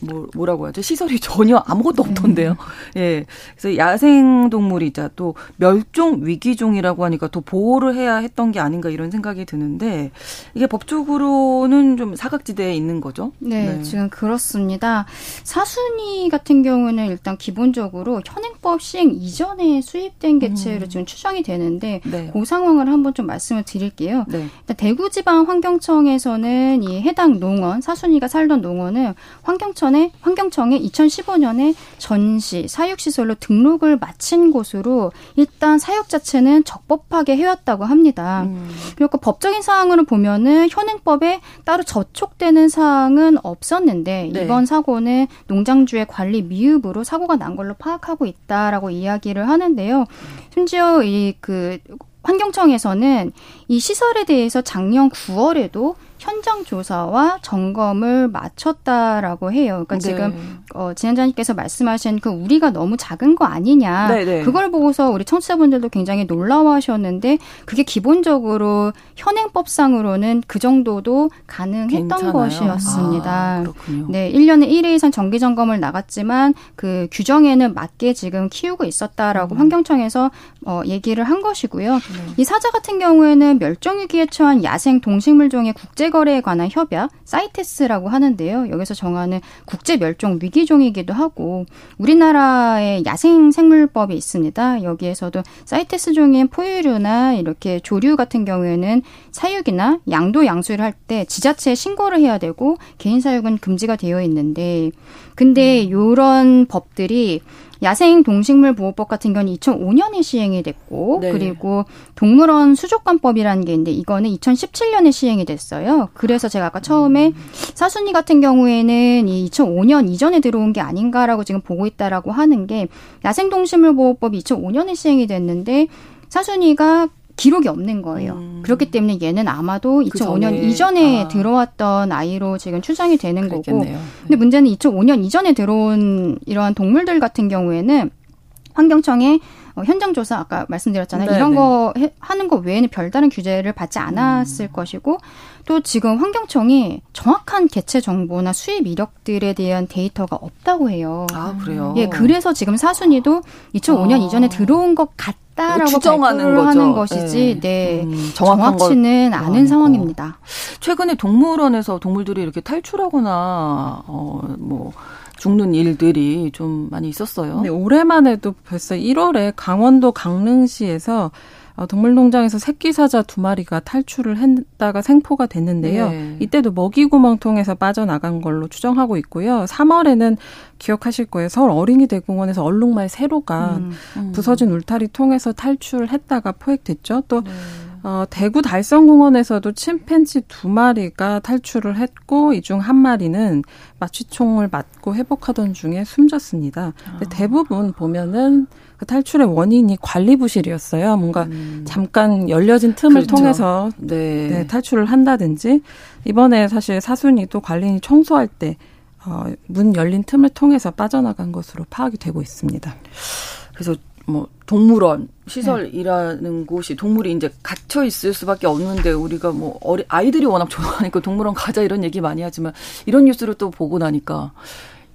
뭐, 뭐라고 하죠? 시설이 전혀 아무것도 없던데요. 음. 예. 그래서 야생 동물이자 또 멸종 위기종이라고 하니까 더 보호를 해야 했던 게 아닌가 이런 생각이 드는데 이게 법적으로는 좀 사각지대에 있는 거죠. 네, 네. 지금 그렇습니다. 사순이 같은 경우는 일단 기본적으로 현행법 시행 이전에 수입된 개체로 음. 지금 추정이 되는데 네. 그 상황을 한번 좀 말씀을 드릴게요. 네. 일단 대구지방 환경청에서는 이 해당 농원 사순이가 살던 농원은 환경청 환경청에 환경청에 2015년에 전시 사육시설로 등록을 마친 곳으로 일단 사육 자체는 적법하게 해왔다고 합니다. 음. 그리고 그 법적인 사항으로 보면은 현행법에 따로 저촉되는 사항은 없었는데 네. 이번 사고는 농장주의 관리 미흡으로 사고가 난 걸로 파악하고 있다라고 이야기를 하는데요. 심지어 이 그 환경청에서는 이 시설에 대해서 작년 9월에도 현장 조사와 점검을 마쳤다라고 해요. 그러니까 네. 지금 어, 지난자님께서 말씀하신 그 우리가 너무 작은 거 아니냐. 네네. 네. 그걸 보고서 우리 청취자분들도 굉장히 놀라워하셨는데 그게 기본적으로 현행법상으로는 그 정도도 가능했던 괜찮아요. 것이었습니다. 아, 네, 1년에 1회 이상 정기 점검을 나갔지만 그 규정에는 맞게 지금 키우고 있었다라고 음. 환경청에서 어, 얘기를 한 것이고요. 네. 이 사자 같은 경우에는 멸종위기에 처한 야생 동식물종의 국제 국제 거래에 관한 협약 사이테스라고 하는데요. 여기서 정하는 국제 멸종 위기종이기도 하고 우리나라의 야생 생물법이 있습니다. 여기에서도 사이테스 종인 포유류나 이렇게 조류 같은 경우에는 사육이나 양도 양수를 할 때 지자체에 신고를 해야 되고 개인 사육은 금지가 되어 있는데 근데 음. 요런 법들이 야생 동식물 보호법 같은 경우는 2005년에 시행이 됐고 네. 그리고 동물원 수족관법이라는 게 있는데 이거는 2017년에 시행이 됐어요. 그래서 제가 아까 처음에 음. 사순이 같은 경우에는 이 2005년 이전에 들어온 게 아닌가라고 지금 보고 있다라고 하는 게 야생 동식물 보호법이 2005년에 시행이 됐는데 사순이가 기록이 없는 거예요. 음. 그렇기 때문에 얘는 아마도 2005년 그 이전에 아. 들어왔던 아이로 지금 추정이 되는 그랬겠네요. 거고. 근데 문제는 2005년 이전에 들어온 이러한 동물들 같은 경우에는 환경청에 어, 현장 조사 아까 말씀드렸잖아요. 네 이런 네. 거 해, 하는 거 외에는 별다른 규제를 받지 않았을 음. 것이고 또 지금 환경청이 정확한 개체 정보나 수입 이력들에 대한 데이터가 없다고 해요. 아 그래요? 예, 그래서 지금 사순이도 2005년 아. 이전에 들어온 것 같다라고 추정하는 거죠. 하는 것이지, 네, 네. 음, 정확치는 않은 상황입니다. 최근에 동물원에서 동물들이 이렇게 탈출하거나 어뭐 죽는 일들이 좀 많이 있었어요. 네, 올해만 해도 벌써 1월에 강원도 강릉시에서 어, 동물농장에서 새끼 사자 두 마리가 탈출을 했다가 생포가 됐는데요. 네. 이때도 먹이구멍 통해서 빠져나간 걸로 추정하고 있고요. 3월에는 기억하실 거예요. 서울 어린이 대공원에서 얼룩말 세로가 음, 음. 부서진 울타리 통해서 탈출했다가 포획됐죠. 또 네. 어, 대구 달성공원에서도 침팬지 두 마리가 탈출을 했고 이 중 한 마리는 마취총을 맞고 회복하던 중에 숨졌습니다. 아. 대부분 보면은 그 탈출의 원인이 관리 부실이었어요. 뭔가 음. 잠깐 열려진 틈을 그렇죠. 통해서 네. 네, 탈출을 한다든지 이번에 사실 사순이도 관리인이 청소할 때 어, 문 열린 틈을 통해서 빠져나간 것으로 파악이 되고 있습니다. 그래서 뭐 동물원 시설이라는 네. 곳이 동물이 이제 갇혀 있을 수밖에 없는데 우리가 뭐 어리 아이들이 워낙 좋아하니까 동물원 가자 이런 얘기 많이 하지만 이런 뉴스를 또 보고 나니까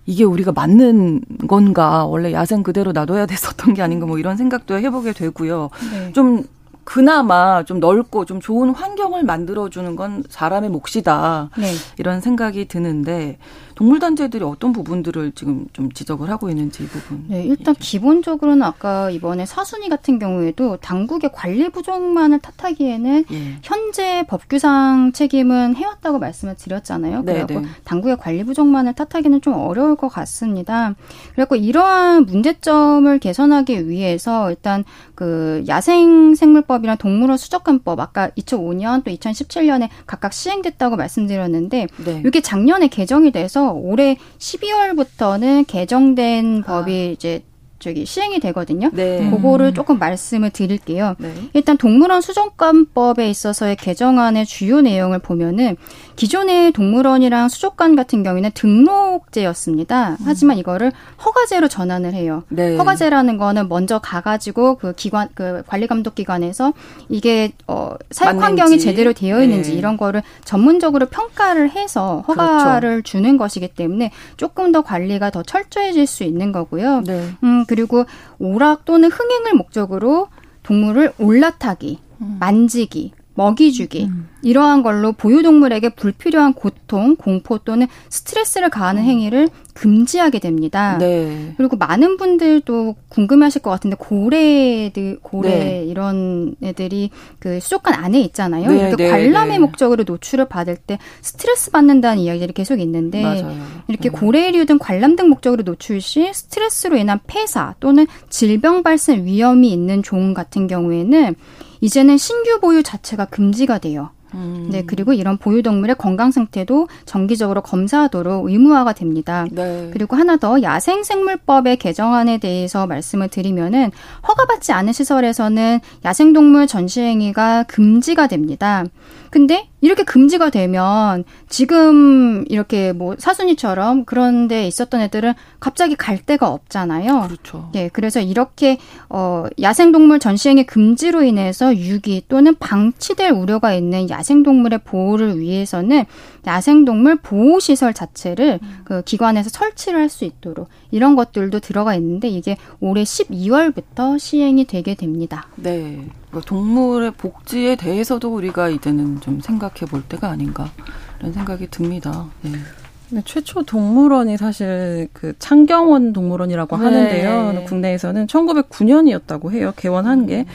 이게 우리가 맞는 건가 원래 야생 그대로 놔둬야 됐었던 게 아닌가 뭐 이런 생각도 해보게 되고요. 네. 좀 그나마 좀 넓고 좀 좋은 환경을 만들어주는 건 사람의 몫이다. 네. 이런 생각이 드는데 동물단체들이 어떤 부분들을 지금 좀 지적을 하고 있는지 이 부분. 네, 일단 기본적으로는 아까 이번에 사순이 같은 경우에도 당국의 관리 부족만을 탓하기에는 예. 현재 법규상 책임은 해왔다고 말씀을 드렸잖아요. 네, 그래고 네. 당국의 관리 부족만을 탓하기는 좀 어려울 것 같습니다. 그래고 이러한 문제점을 개선하기 위해서 일단 그 야생생물법 이랑 동물원 수족관법 아까 2005년 또 2017년에 각각 시행됐다고 말씀드렸는데 네. 이게 작년에 개정이 돼서 올해 12월부터는 개정된 법이 아. 이제 저기 시행이 되거든요. 네. 그거를 조금 말씀을 드릴게요. 네. 일단 동물원 수족관법에 있어서의 개정안의 주요 내용을 보면은 기존의 동물원이랑 수족관 같은 경우에는 등록제였습니다. 음. 하지만 이거를 허가제로 전환을 해요. 네. 허가제라는 거는 먼저 가가지고 그 기관 그 관리 감독 기관에서 이게 어 사육 환경이 제대로 되어 있는지 네. 이런 거를 전문적으로 평가를 해서 허가를 그렇죠. 주는 것이기 때문에 조금 더 관리가 더 철저해질 수 있는 거고요. 네. 음그 리고 오락 또는 흥행을 목적으로 동물을 올라타기, 음. 만지기, 먹이 주기 음. 이러한 걸로 보유동물에게 불필요한 고통, 공포 또는 스트레스를 가하는 음. 행위를 금지하게 됩니다. 네. 그리고 많은 분들도 궁금해하실 것 같은데 고래들 고래 네. 이런 애들이 그 수족관 안에 있잖아요. 네, 이렇게 네, 관람의 네. 목적으로 노출을 받을 때 스트레스 받는다는 이야기들이 계속 있는데 맞아요. 이렇게 네. 고래류 등 관람 등 목적으로 노출 시 스트레스로 인한 폐사 또는 질병 발생 위험이 있는 종 같은 경우에는 이제는 신규 보유 자체가 금지가 돼요. 음. 네, 그리고 이런 보유동물의 건강 상태도 정기적으로 검사하도록 의무화가 됩니다. 네. 그리고 하나 더 야생생물법의 개정안에 대해서 말씀을 드리면은 허가받지 않은 시설에서는 야생동물 전시행위가 금지가 됩니다. 근데 이렇게 금지가 되면 지금 이렇게 뭐 사순이처럼 그런 데 있었던 애들은 갑자기 갈 데가 없잖아요. 그렇죠. 예, 그래서 이렇게 어 야생동물 전시행위 금지로 인해서 유기 또는 방치될 우려가 있는 야생동물의 보호를 위해서는 야생동물 보호 시설 자체를 음. 그 기관에서 설치를 할 수 있도록 이런 것들도 들어가 있는데 이게 올해 12월부터 시행이 되게 됩니다. 네. 뭐 동물의 복지에 대해서도 우리가 이제는 좀 생각해 볼 때가 아닌가 이런 생각이 듭니다. 네. 네, 최초 동물원이 사실 그 창경원 동물원이라고 네. 하는데요. 국내에서는 1909년이었다고 해요. 개원한 게.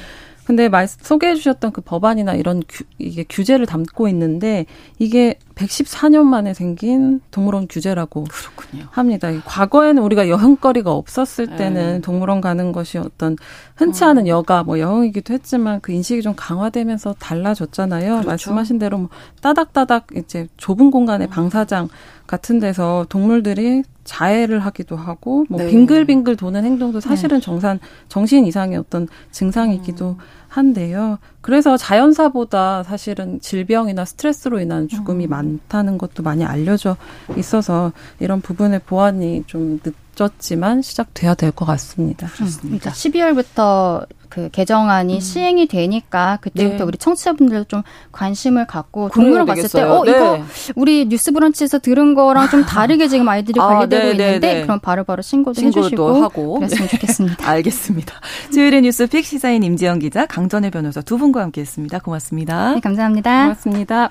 근데 말 소개해 주셨던 그 법안이나 이런 규, 이게 규제를 담고 있는데 이게 114년 만에 생긴 동물원 규제라고 그렇군요. 합니다. 과거에는 우리가 여행거리가 없었을 네. 때는 네. 동물원 가는 것이 어떤 흔치 않은 음. 여가 뭐 여행이기도 했지만 그 인식이 좀 강화되면서 달라졌잖아요. 그렇죠. 말씀하신 대로 뭐 따닥따닥 이제 좁은 공간의 음. 방사장 같은 데서 동물들이 자해를 하기도 하고 뭐 네. 빙글빙글 도는 행동도 사실은 네. 정산 정신 이상의 어떤 증상이기도 음. 한데요. 그래서 자연사보다 사실은 질병이나 스트레스로 인한 죽음이 음. 많다는 것도 많이 알려져 있어서 이런 부분의 보완이 좀 늦 었지만 시작돼야 될 것 같습니다. 그렇습니다. 12월부터 그 개정안이 음. 시행이 되니까 그때부터 네. 우리 청취자분들도 좀 관심을 갖고 동물원 갔을 때, 어, 네. 이거 우리 뉴스 브런치에서 들은 거랑 좀 다르게 지금 아이들이 아, 관리되고 네, 네 있는데, 네. 그럼 바로바로 신고도 해주시고 하고. 그랬으면 좋겠습니다. 알겠습니다. 주일의 뉴스픽 시사인 임지영 기자, 강전혜 변호사 두 분과 함께했습니다. 고맙습니다. 네, 감사합니다. 고맙습니다.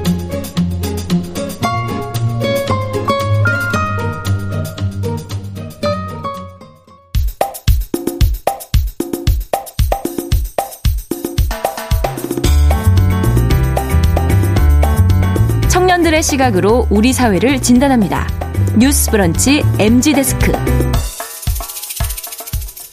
시각으로 우리 사회를 진단합니다. 뉴스 브런치 MZ 데스크.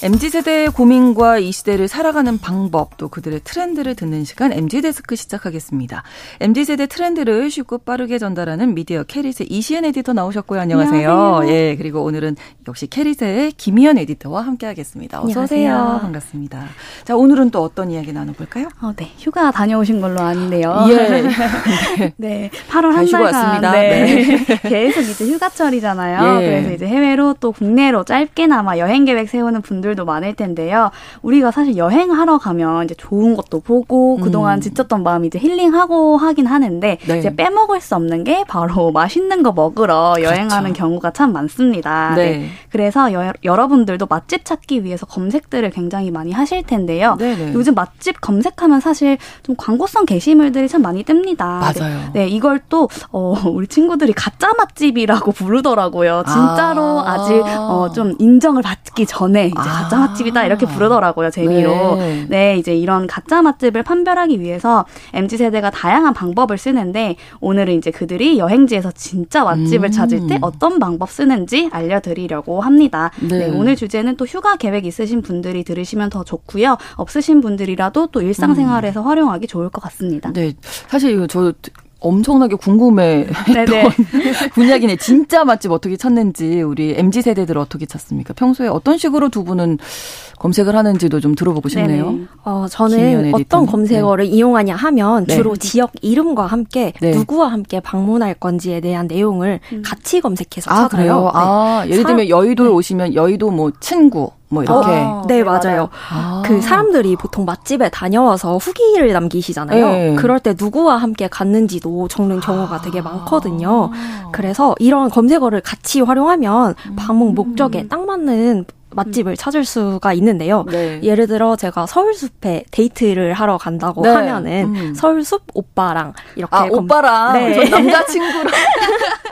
MZ세대의 고민과 이 시대를 살아가는 방법, 또 그들의 트렌드를 듣는 시간 MZ데스크 시작하겠습니다. MZ세대 트렌드를 쉽고 빠르게 전달하는 미디어 캐리의 이시연 에디터 나오셨고요. 안녕하세요. 안녕하세요. 예, 그리고 오늘은 역시 캐리의 김희연 에디터와 함께 하겠습니다. 어서 오세요. 반갑습니다. 자, 오늘은 또 어떤 이야기 나눠볼까요? 어, 네. 휴가 다녀오신 걸로 아는데요. 예. 네. 네. 8월 한 달간 네. 네. 계속 이제 휴가철이잖아요. 예. 그래서 이제 해외로 또 국내로 짧게나마 여행 계획 세우는 분들 분들도 많을 텐데요. 우리가 사실 여행하러 가면 이제 좋은 것도 보고 그동안 음. 지쳤던 마음이 이제 힐링하고 하긴 하는데 네. 이제 빼먹을 수 없는 게 바로 맛있는 거 먹으러 그렇죠. 여행하는 경우가 참 많습니다. 네. 네. 그래서 여, 여러분들도 맛집 찾기 위해서 검색들을 굉장히 많이 하실 텐데요. 네네. 네. 요즘 맛집 검색하면 사실 좀 광고성 게시물들이 참 많이 뜹니다. 맞아요. 네, 네 이걸 또 어, 우리 친구들이 가짜 맛집이라고 부르더라고요. 진짜로 아. 직 어, 좀 인정을 받기 전에 이제 아. 가짜 맛집이다 이렇게 부르더라고요 재미로. 네. 네. 이제 이런 가짜 맛집을 판별하기 위해서 mz 세대가 다양한 방법을 쓰는데 오늘은 이제 그들이 여행지에서 진짜 맛집을 음. 찾을 때 어떤 방법 쓰는지 알려드리려고 합니다. 네. 네. 오늘 주제는 또 휴가 계획 있으신 분들이 들으시면 더 좋고요. 없으신 분들이라도 또 일상생활에서 음. 활용하기 좋을 것 같습니다. 네, 사실 이거 저 엄청나게 궁금해했던 분야긴 해. 진짜 맛집 어떻게 찾는지 우리 mz 세대들 어떻게 찾습니까? 평소에 어떤 식으로 두 분은 검색을 하는지도 좀 들어보고 싶네요. 어, 저는 어떤 검색어를 네. 이용하냐 하면 네. 주로 지역 이름과 함께 네. 누구와 함께 방문할 건지에 대한 내용을 음. 같이 검색해서 아, 찾아요. 그래요? 네. 아, 예를 들면 여의도에 네. 오시면 여의도 뭐 친구 뭐 이렇게. 어, 네, 맞아요. 아. 그 사람들이 보통 맛집에 다녀와서 후기를 남기시잖아요. 네. 그럴 때 누구와 함께 갔는지도 적는 경우가 되게 많거든요. 그래서 이런 검색어를 같이 활용하면 방문 목적에 딱 맞는 맛집을 음. 찾을 수가 있는데요. 네. 예를 들어 제가 서울숲에 데이트를 하러 간다고 네. 하면은 음. 서울숲 오빠랑 이렇게 아, 검... 오빠랑 네. 남자친구랑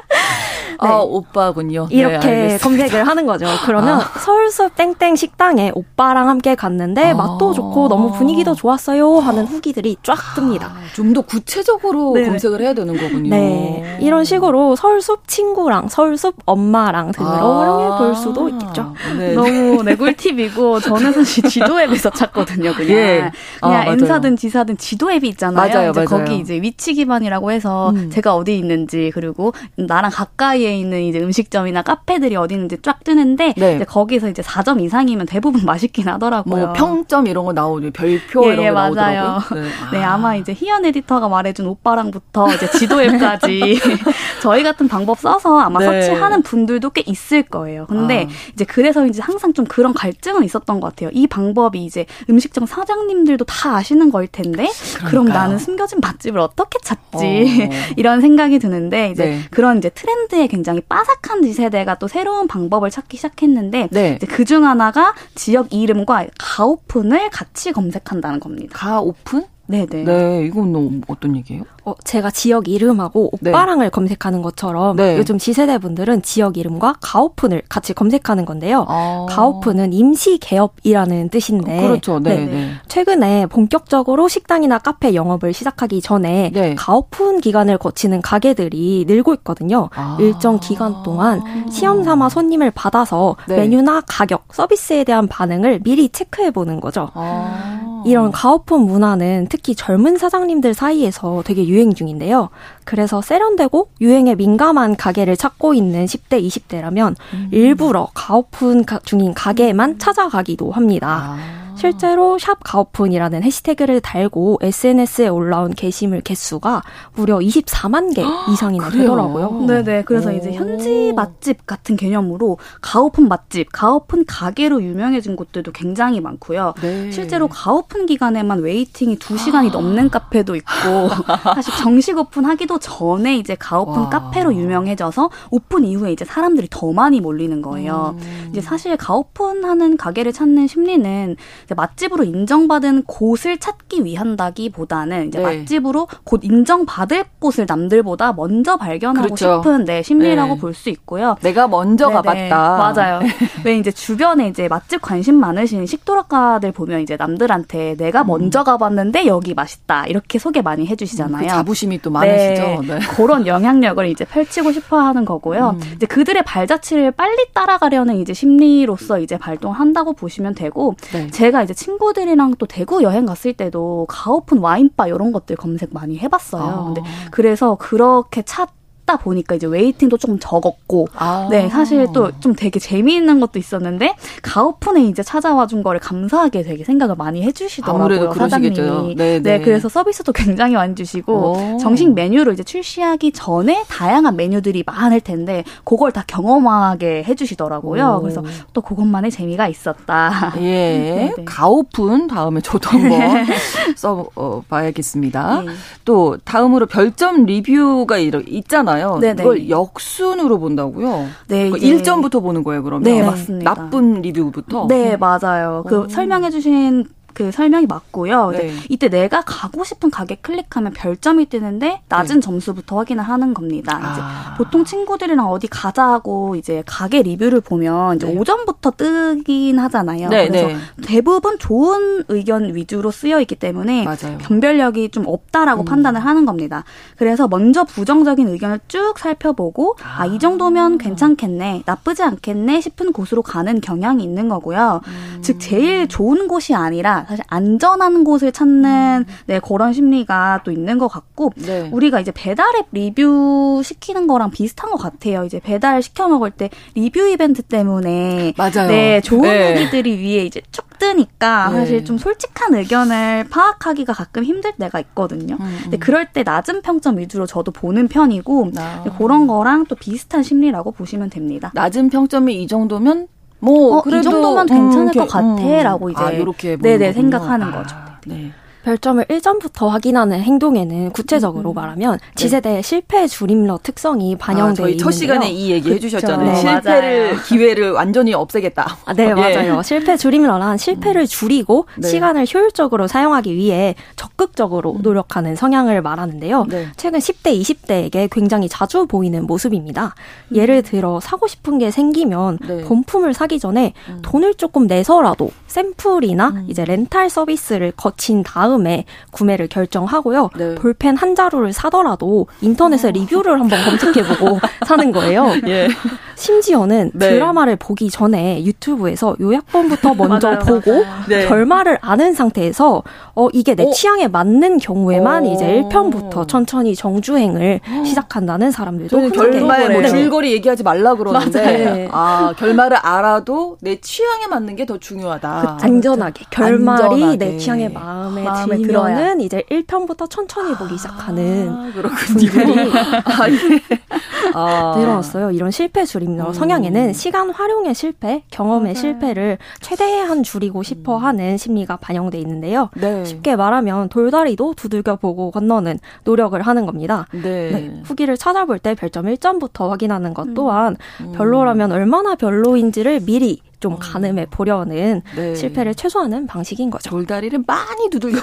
네. 아, 오빠군요. 네, 이렇게 네, 검색을 하는 거죠. 그러면 아. 서울숲 땡땡 식당에 오빠랑 함께 갔는데 아. 맛도 좋고 너무 분위기도 좋았어요 하는 후기들이 쫙 뜹니다. 아, 좀더 구체적으로 네 검색을 해야 되는 거군요. 네. 이런 식으로 서울숲 친구랑 서울숲 엄마랑 등으로 아. 활용해 볼 수도 있겠죠. 네. 너무 네, 꿀팁이고 저는 사실 지도 앱에서 찾거든요. 그냥 예. 그냥 아, N사든 G사든 지도 앱이 있잖아요. 맞아요, 이제 맞아요. 거기 이제 위치 기반이라고 해서 음. 제가 어디 있는지 그리고 나랑 가까이 거리에 있는 이제 음식점이나 카페들이 어디 있는지 쫙 뜨는데 네. 이제 거기서 이제 4점 이상이면 대부분 맛있긴 하더라고요. 뭐 평점 이런 거 나오죠. 별표 예, 이런 예, 거 맞아요. 나오더라고요. 네. 네 아. 마 이제 희연 에디터가 말해준 오빠랑부터 이제 지도 앱까지 저희 같은 방법 써서 아마 네. 서치하는 분들도 꽤 있을 거예요. 근데 아. 이제 그래서 이제 항상 좀 그런 갈증은 있었던 것 같아요. 이 방법이 이제 음식점 사장님들도 다 아시는 걸 텐데 그러니까요. 그럼 나는 숨겨진 맛집을 어떻게 찾지? 어. 이런 생각이 드는데 이제 네. 그런 이제 트렌드에 굉장히 빠삭한 지세대가 또 새로운 방법을 찾기 시작했는데 네. 그중 하나가 지역 이름과 가오픈을 같이 검색한다는 겁니다. 가오픈? 네네. 네, 이건 어떤 얘기예요? 어, 제가 지역 이름하고 네. 오빠랑을 네. 검색하는 것처럼 네. 요즘 지세대 분들은 지역 이름과 가오픈을 같이 검색하는 건데요. 아. 가오픈은 임시 개업이라는 뜻인데 그렇죠. 네, 네. 네. 최근에 본격적으로 식당이나 카페 영업을 시작하기 전에 네. 가오픈 기간을 거치는 가게들이 늘고 있거든요. 아. 일정 기간 동안 시험 삼아 손님을 받아서 메뉴나 가격, 서비스에 대한 반응을 미리 체크해 보는 거죠. 아. 이런 가오픈 문화는 특히 젊은 사장님들 사이에서 되게 유행 중인데요. 그래서 세련되고 유행에 민감한 가게를 찾고 있는 10대, 20대라면 음. 일부러 가오픈 중인 가게에만 찾아가기도 합니다. 아. 실제로 샵 가오픈이라는 해시태그를 달고 SNS에 올라온 게시물 개수가 무려 24만 개 이상이나 되더라고요. 네네. 그래서 오. 이제 현지 맛집 같은 개념으로 가오픈 맛집, 가오픈 가게로 유명해진 곳들도 굉장히 많고요. 네. 실제로 가오픈 기간에만 waiting이 2시간이 넘는 카페도 있고 사실 정식 오픈하기도 전에 이제 가오픈 와. 카페로 유명해져서 오픈 이후에 이제 사람들이 더 많이 몰리는 거예요. 음. 이제 사실 가오픈하는 가게를 찾는 심리는 맛집으로 인정받은 곳을 찾기 위한다기보다는 이제 네. 맛집으로 곧 인정받을 곳을 남들보다 먼저 발견하고 그렇죠. 싶은 네, 심리라고 네. 볼수 있고요. 내가 먼저 네네. 가봤다. 맞아요. 왜 이제 주변에 이제 맛집 관심 많으신 식도락가들 보면 이제 남들한테 내가 음. 먼저 가봤는데 여기 맛있다 이렇게 소개 많이 해주시잖아요. 그 자부심이 또 많으시죠. 네. 네. 그런 영향력을 이제 펼치고 싶어 하는 거고요. 음. 이제 그들의 발자취를 빨리 따라가려는 이제 심리로서 이제 발동한다고 보시면 되고 네. 제가 제가 이제 친구들이랑 또 대구 여행 갔을 때도 가오픈 와인바 이런 것들 검색 많이 해봤어요. 아. 근데 그래서 그렇게 찾 찾다 보니까 이제 웨이팅도 조금 적었고, 아. 네, 사실 또 좀 되게 재미있는 것도 있었는데, 가오픈에 이제 찾아와 준 거를 감사하게 되게 생각을 많이 해주시더라고요, 사장님이. 네, 네, 네. 그래서 서비스도 굉장히 많이 주시고, 오. 정식 메뉴를 이제 출시하기 전에 다양한 메뉴들이 많을 텐데, 그걸 다 경험하게 해주시더라고요. 오. 그래서 또 그것만의 재미가 있었다. 예. 네, 네. 가오픈 다음에 저도 한번 써봐야겠습니다. 네. 또 다음으로 별점 리뷰가 있잖아요. 있잖아요. 네네. 그걸 역순으로 본다고요? 네. 그러니까 1점부터 보는 거예요, 그러면? 네, 맞습니다. 나쁜 리뷰부터? 네, 맞아요. 그 설명해주신 그 설명이 맞고요. 네. 이때 내가 가고 싶은 가게 클릭하면 별점이 뜨는데 낮은 네. 점수부터 확인을 하는 겁니다. 아. 이제 보통 친구들이랑 어디 가자고 이제 가게 리뷰를 보면 이제 네. 5점부터 뜨긴 하잖아요. 네, 그래서 네. 대부분 좋은 의견 위주로 쓰여 있기 때문에 맞아요. 변별력이 좀 없다라고 음. 판단을 하는 겁니다. 그래서 먼저 부정적인 의견을 쭉 살펴보고 아이 아, 정도면 괜찮겠네, 나쁘지 않겠네 싶은 곳으로 가는 경향이 있는 거고요. 음. 즉 제일 좋은 곳이 아니라 사실 안전한 곳을 찾는 음. 네 그런 심리가 또 있는 것 같고 네. 우리가 이제 배달앱 리뷰 시키는 거랑 비슷한 것 같아요. 이제 배달 시켜 먹을 때 리뷰 이벤트 때문에 맞아요. 네 좋은 네. 후기들이 위에 이제 쭉 뜨니까 네. 사실 좀 솔직한 의견을 파악하기가 가끔 힘들 때가 있거든요. 음, 근데 그럴 때 낮은 평점 위주로 저도 보는 편이고 아. 그런 거랑 또 비슷한 심리라고 보시면 됩니다. 낮은 평점이 이 정도면 뭐 어, 그래도 이 정도면 괜찮을 음, 것 같아라고 음. 이제 아, 이렇게 네네 생각하는 아, 거죠. 네. 별점을 1점부터 확인하는 행동에는 구체적으로 음. 말하면 네. 지세대의 실패 줄임러 특성이 반영되어 아, 저희 있는데요. 첫 시간에 이 얘기 해주셨잖아요. 네, 실패를 맞아요. 기회를 완전히 없애겠다. 아, 네 예. 맞아요. 실패 줄임러란 실패를 음. 줄이고 네. 시간을 효율적으로 사용하기 위해 적극적으로 음. 노력하는 성향을 말하는데요. 네. 최근 10대, 20대에게 굉장히 자주 보이는 모습입니다. 음. 예를 들어 사고 싶은 게 생기면 네. 본품을 사기 전에 음. 돈을 조금 내서라도 샘플이나 음. 이제 렌탈 서비스를 거친 다음 에 구매를 결정하고요. 네. 볼펜 한 자루를 사더라도 인터넷에 어. 리뷰를 한번 검색해보고 사는 거예요. 예. 심지어는 네. 드라마를 보기 전에 유튜브에서 요약본부터 먼저 맞아요, 보고 맞아요. 네. 결말을 아는 상태에서 어 이게 내 오. 어? 취향에 맞는 경우에만 오. 이제 1편부터 천천히 정주행을 오. 시작한다는 사람들도 결말 뭐 줄거리 얘기하지 말라 그러는데 아 결말을 알아도 내 취향에 맞는 게 더 중요하다. 그쵸, 안전하게 결말이 안전하게. 내 취향에 마음에, 마음에 들면은. 이제 1편부터 천천히 보기 시작하는 아, 그렇군요. 분들이 아, 예. 아. 늘어났어요. 이런 실패 줄임 음. 성향에는 시간 활용의 실패, 경험의 맞아요. 실패를 최대한 줄이고 싶어 하는 심리가 반영돼 있는데요. 네. 쉽게 말하면 돌다리도 두들겨 보고 건너는 노력을 하는 겁니다. 네. 네. 후기를 찾아볼 때 별점 1점부터 확인하는 것 또한 음. 별로라면 얼마나 별로인지를 미리 좀 어. 가늠해 보려는 네. 실패를 최소화하는 방식인 거죠. 돌다리를 많이 두들겨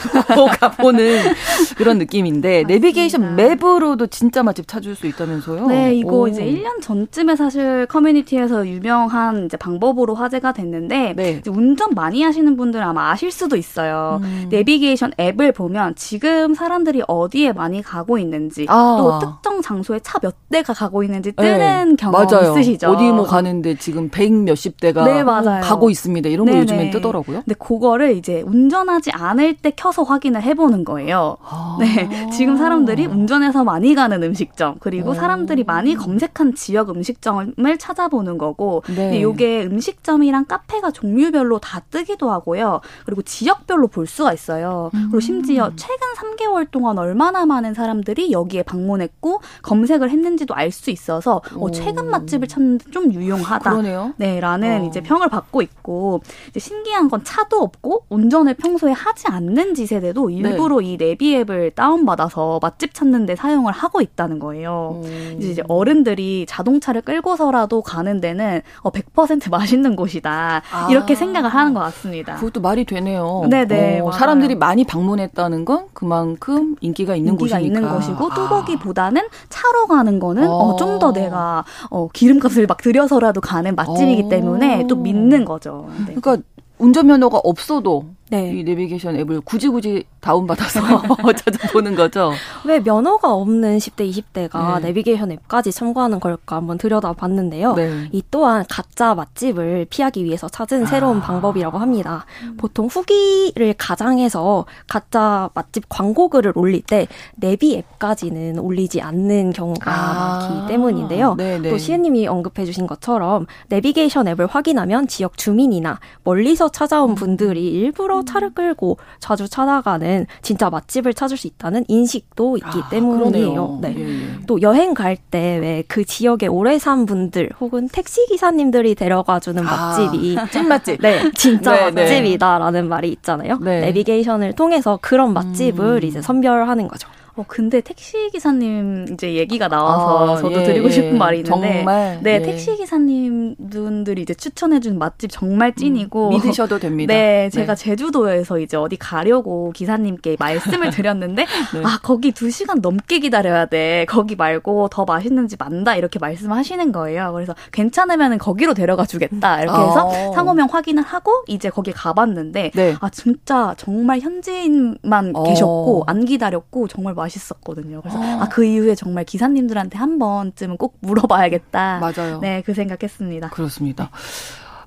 가보는 그런 느낌인데 내비게이션 맵으로도 진짜 맛집 찾을 수 있다면서요? 네, 이거 오. 이제 1년 전쯤에 사실 커뮤니티에서 유명한 이제 방법으로 화제가 됐는데 네. 운전 많이 하시는 분들은 아마 아실 수도 있어요. 음. 내비게이션 앱을 보면 지금 사람들이 어디에 많이 가고 있는지 아. 또 특정 장소에 차 몇 대가 가고 있는지 뜨는 네. 경험 맞아요. 있으시죠? 어디 뭐 가는데 지금 100 몇십 대가 네, 맞아요. 가고 있습니다. 이런 네네. 거 요즘엔 뜨더라고요. 근데 그거를 이제 운전하지 않을 때 켜서 확인을 해보는 거예요. 아~ 네. 지금 사람들이 운전해서 많이 가는 음식점, 그리고 오. 사람들이 많이 검색한 지역 음식점을 찾아보는 거고, 네. 이게 음식점이랑 카페가 종류별로 다 뜨기도 하고요. 그리고 지역별로 볼 수가 있어요. 음. 그리고 심지어 최근 3개월 동안 얼마나 많은 사람들이 여기에 방문했고, 검색을 했는지도 알 수 있어서, 어, 최근 맛집을 찾는 데좀 유용하다. 그러네요. 네, 라는 어. 이제 평을 받고 있고 신기한 건 차도 없고 운전을 평소에 하지 않는 지세대도 네. 일부러 네. 이 내비 앱을 다운받아서 맛집 찾는데 사용을 하고 있다는 거예요. 음. 이제 어른들이 자동차를 끌고서라도 가는 데는 어, 100% 맛있는 곳이다 아. 이렇게 생각을 하는 것 같습니다. 그것도 말이 되네요. 네네. 어, 사람들이 많이 방문했다는 건 그만큼 인기가 있는 인기가 곳이니까. 있는 곳이고 아. 뚜벅이보다는 차로 가는 거는 어. 어, 좀 더 내가 어, 기름값을 막 들여서라도 가는 맛집이기 어. 때문에 또 있는 거죠. 네. 그러니까 운전면허가 없어도 네. 이 내비게이션 앱을 굳이 굳이 다운받아서 찾아보는 거죠. 왜 면허가 없는 10대, 20대가 네. 내비게이션 앱까지 참고하는 걸까 한번 들여다봤는데요. 네. 이 또한 가짜 맛집을 피하기 위해서 찾은 새로운 아. 방법이라고 합니다. 보통 후기를 가장해서 가짜 맛집 광고 글을 올릴 때 내비 앱까지는 올리지 않는 경우가 아. 많기 때문인데요. 네네. 네. 또 시은님이 언급해 주신 것처럼 내비게이션 앱을 확인하면 지역 주민이나 멀리서 찾아온 분들이 일부러 차를 끌고 자주 찾아가는 진짜 맛집을 찾을 수 있다는 인식도 있기 아, 때문이에요. 네. 예, 예. 또 여행 갈 때 왜 그 지역에 오래 산 분들 혹은 택시 기사님들이 데려가 주는 아, 맛집이 찐 맛집. 네, 진짜 네, 네. 맛집이다라는 말이 있잖아요. 네. 내비게이션을 통해서 그런 맛집을 음. 이제 선별하는 거죠. 어 근데 택시 기사님 이제 얘기가 나와서 아, 저도 예, 드리고 싶은 예. 말이 있는데 정말, 네 예. 택시 기사님 분들이 이제 추천해 준 맛집 정말 찐이고 음, 믿으셔도 됩니다. 네, 제가 네. 제주도에서 이제 어디 가려고 기사님께 말씀을 드렸는데 네. 아 거기 두 시간 넘게 기다려야 돼 거기 말고 더 맛있는지 만다 이렇게 말씀하시는 거예요. 그래서 괜찮으면 거기로 데려가 주겠다 이렇게 해서 어. 상호명 확인을 하고 이제 거기 가봤는데 네. 아 진짜 정말 현지인만 어. 계셨고 안 기다렸고 정말 맛있었거든요. 그래서 어. 아그 이후에 정말 기사님들한테 한 번쯤은 꼭 물어봐야겠다. 맞아요. 네, 그 생각했습니다. 그렇습니다.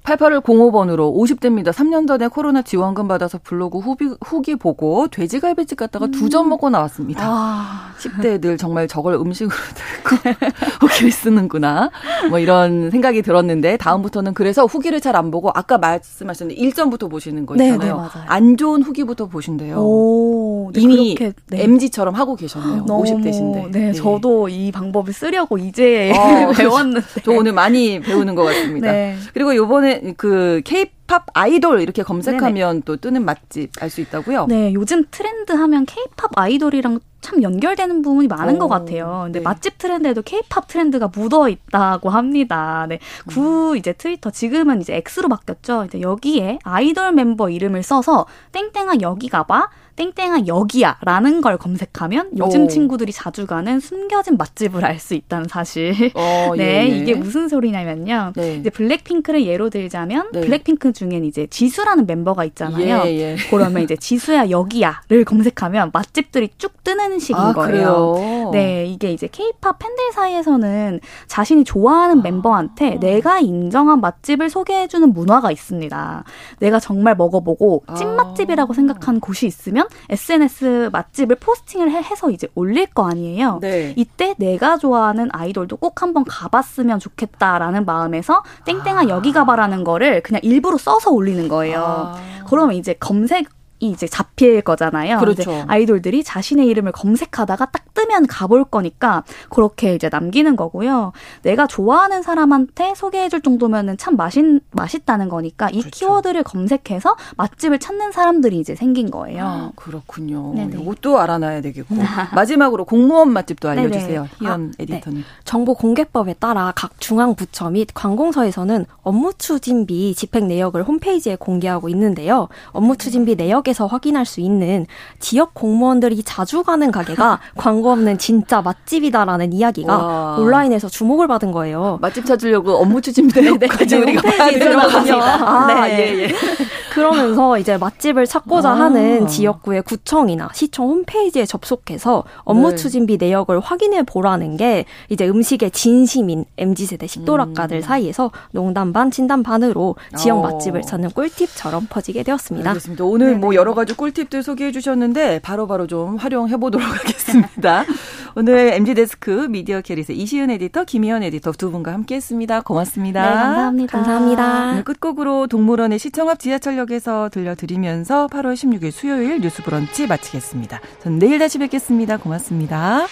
8805번으로 50대입니다. 3년 전에 코로나 지원금 받아서 블로그 후기, 후기 보고 돼지갈비집 갔다가 음. 두점 먹고 나왔습니다. 아. 10대들 정말 저걸 음식으로 들고 후기를 쓰는구나. 뭐 이런 생각이 들었는데 다음부터는 그래서 후기를 잘 안 보고 아까 말씀하셨는데 1점부터 보시는 거 있잖아요. 네, 네, 맞아요. 안 좋은 후기부터 보신대요. 오, 네, 이미 그렇게, 네. MG처럼 하고 계셨네요. 너무, 50대신데. 네, 네, 저도 이 방법을 쓰려고 이제 어, 배웠는데. 저 오늘 많이 배우는 것 같습니다. 네. 그리고 요번에 그 K-팝 아이돌 이렇게 검색하면 네네. 또 뜨는 맛집 알 수 있다고요? 네, 요즘 트렌드 하면 K-팝 아이돌이랑 참 연결되는 부분이 많은 오, 것 같아요. 근데 네. 맛집 트렌드에도 K-팝 트렌드가 묻어 있다고 합니다. 네, 구 음. 이제 트위터 지금은 이제 X로 바뀌었죠. 이제 여기에 아이돌 mem버 이름을 써서 땡땡아 여기 가봐. 땡땡아 여기야 라는 걸 검색하면 요즘 오. 친구들이 자주 가는 숨겨진 맛집을 알 수 있다는 사실. 어, 네, 예, 이게 무슨 소리냐면요. 네. 이제 블랙핑크를 예로 들자면 네. 블랙핑크 중엔 이제 지수라는 멤버가 있잖아요. 예, 예. 그러면 이제 지수야 여기야를 검색하면 맛집들이 쭉 뜨는 식인 아, 거예요. 그래요? 네, 이게 이제 케이팝 팬들 사이에서는 자신이 좋아하는 아. 멤버한테 내가 인정한 맛집을 소개해주는 문화가 있습니다. 내가 정말 먹어보고 찐 아. 맛집이라고 생각하는 곳이 있으면 하면 SNS 맛집을 포스팅을 해서 이제 올릴 거 아니에요. 네. 이때 내가 좋아하는 아이돌도 꼭 한번 가봤으면 좋겠다라는 마음에서 땡땡아 아. 여기 가봐라는 거를 그냥 일부러 써서 올리는 거예요. 아. 그러면 이제 검색 이제 잡힐 거잖아요. 그렇죠. 아이돌들이 자신의 이름을 검색하다가 딱 뜨면 가볼 거니까 그렇게 이제 남기는 거고요. 내가 좋아하는 사람한테 소개해줄 정도면은 참 맛있 맛있다는 거니까 이 그렇죠. 키워드를 검색해서 맛집을 찾는 사람들이 이제 생긴 거예요. 아, 그렇군요. 네네. 이것도 알아놔야 되겠고 마지막으로 공무원 맛집도 알려주세요. 희연 아, 네. 에디터님. 네. 정보 공개법에 따라 각 중앙부처 및 관공서에서는 업무 추진비 집행 내역을 홈페이지에 공개하고 있는데요. 업무 추진비 내역 지역에서 확인할 수 있는 지역 공무원들이 자주 가는 가게가 광고 없는 진짜 맛집이다라는 이야기가 와. 온라인에서 주목을 받은 거예요. 맛집 찾으려고 업무 추진대까지 우리가 봐야 되는 아, 네. 예, 예. 그러면서 이제 맛집을 찾고자 아. 하는 지역구의 구청이나 시청 홈페이지에 접속해서 업무 네. 추진비 내역을 확인해 보라는 게 이제 음식에 진심인 MZ세대 식도락가들 음. 사이에서 농담 반 진담 반으로 지역 어. 맛집을 찾는 꿀팁처럼 퍼지게 되었습니다. 알겠습니다. 오늘 뭐 여러 가지 꿀팁들 소개해 주셨는데 바로 바로 좀 활용해 보도록 하겠습니다. 오늘 MZ 데스크 미디어 캐릿의 이시은 에디터, 김희연 에디터 두 분과 함께 했습니다. 고맙습니다. 네, 감사합니다. 감사합니다. 오늘 끝곡으로 동물원의 시청 앞 지하철역에서 들려드리면서 8월 16일 수요일 뉴스 브런치 마치겠습니다. 저는 내일 다시 뵙겠습니다. 고맙습니다.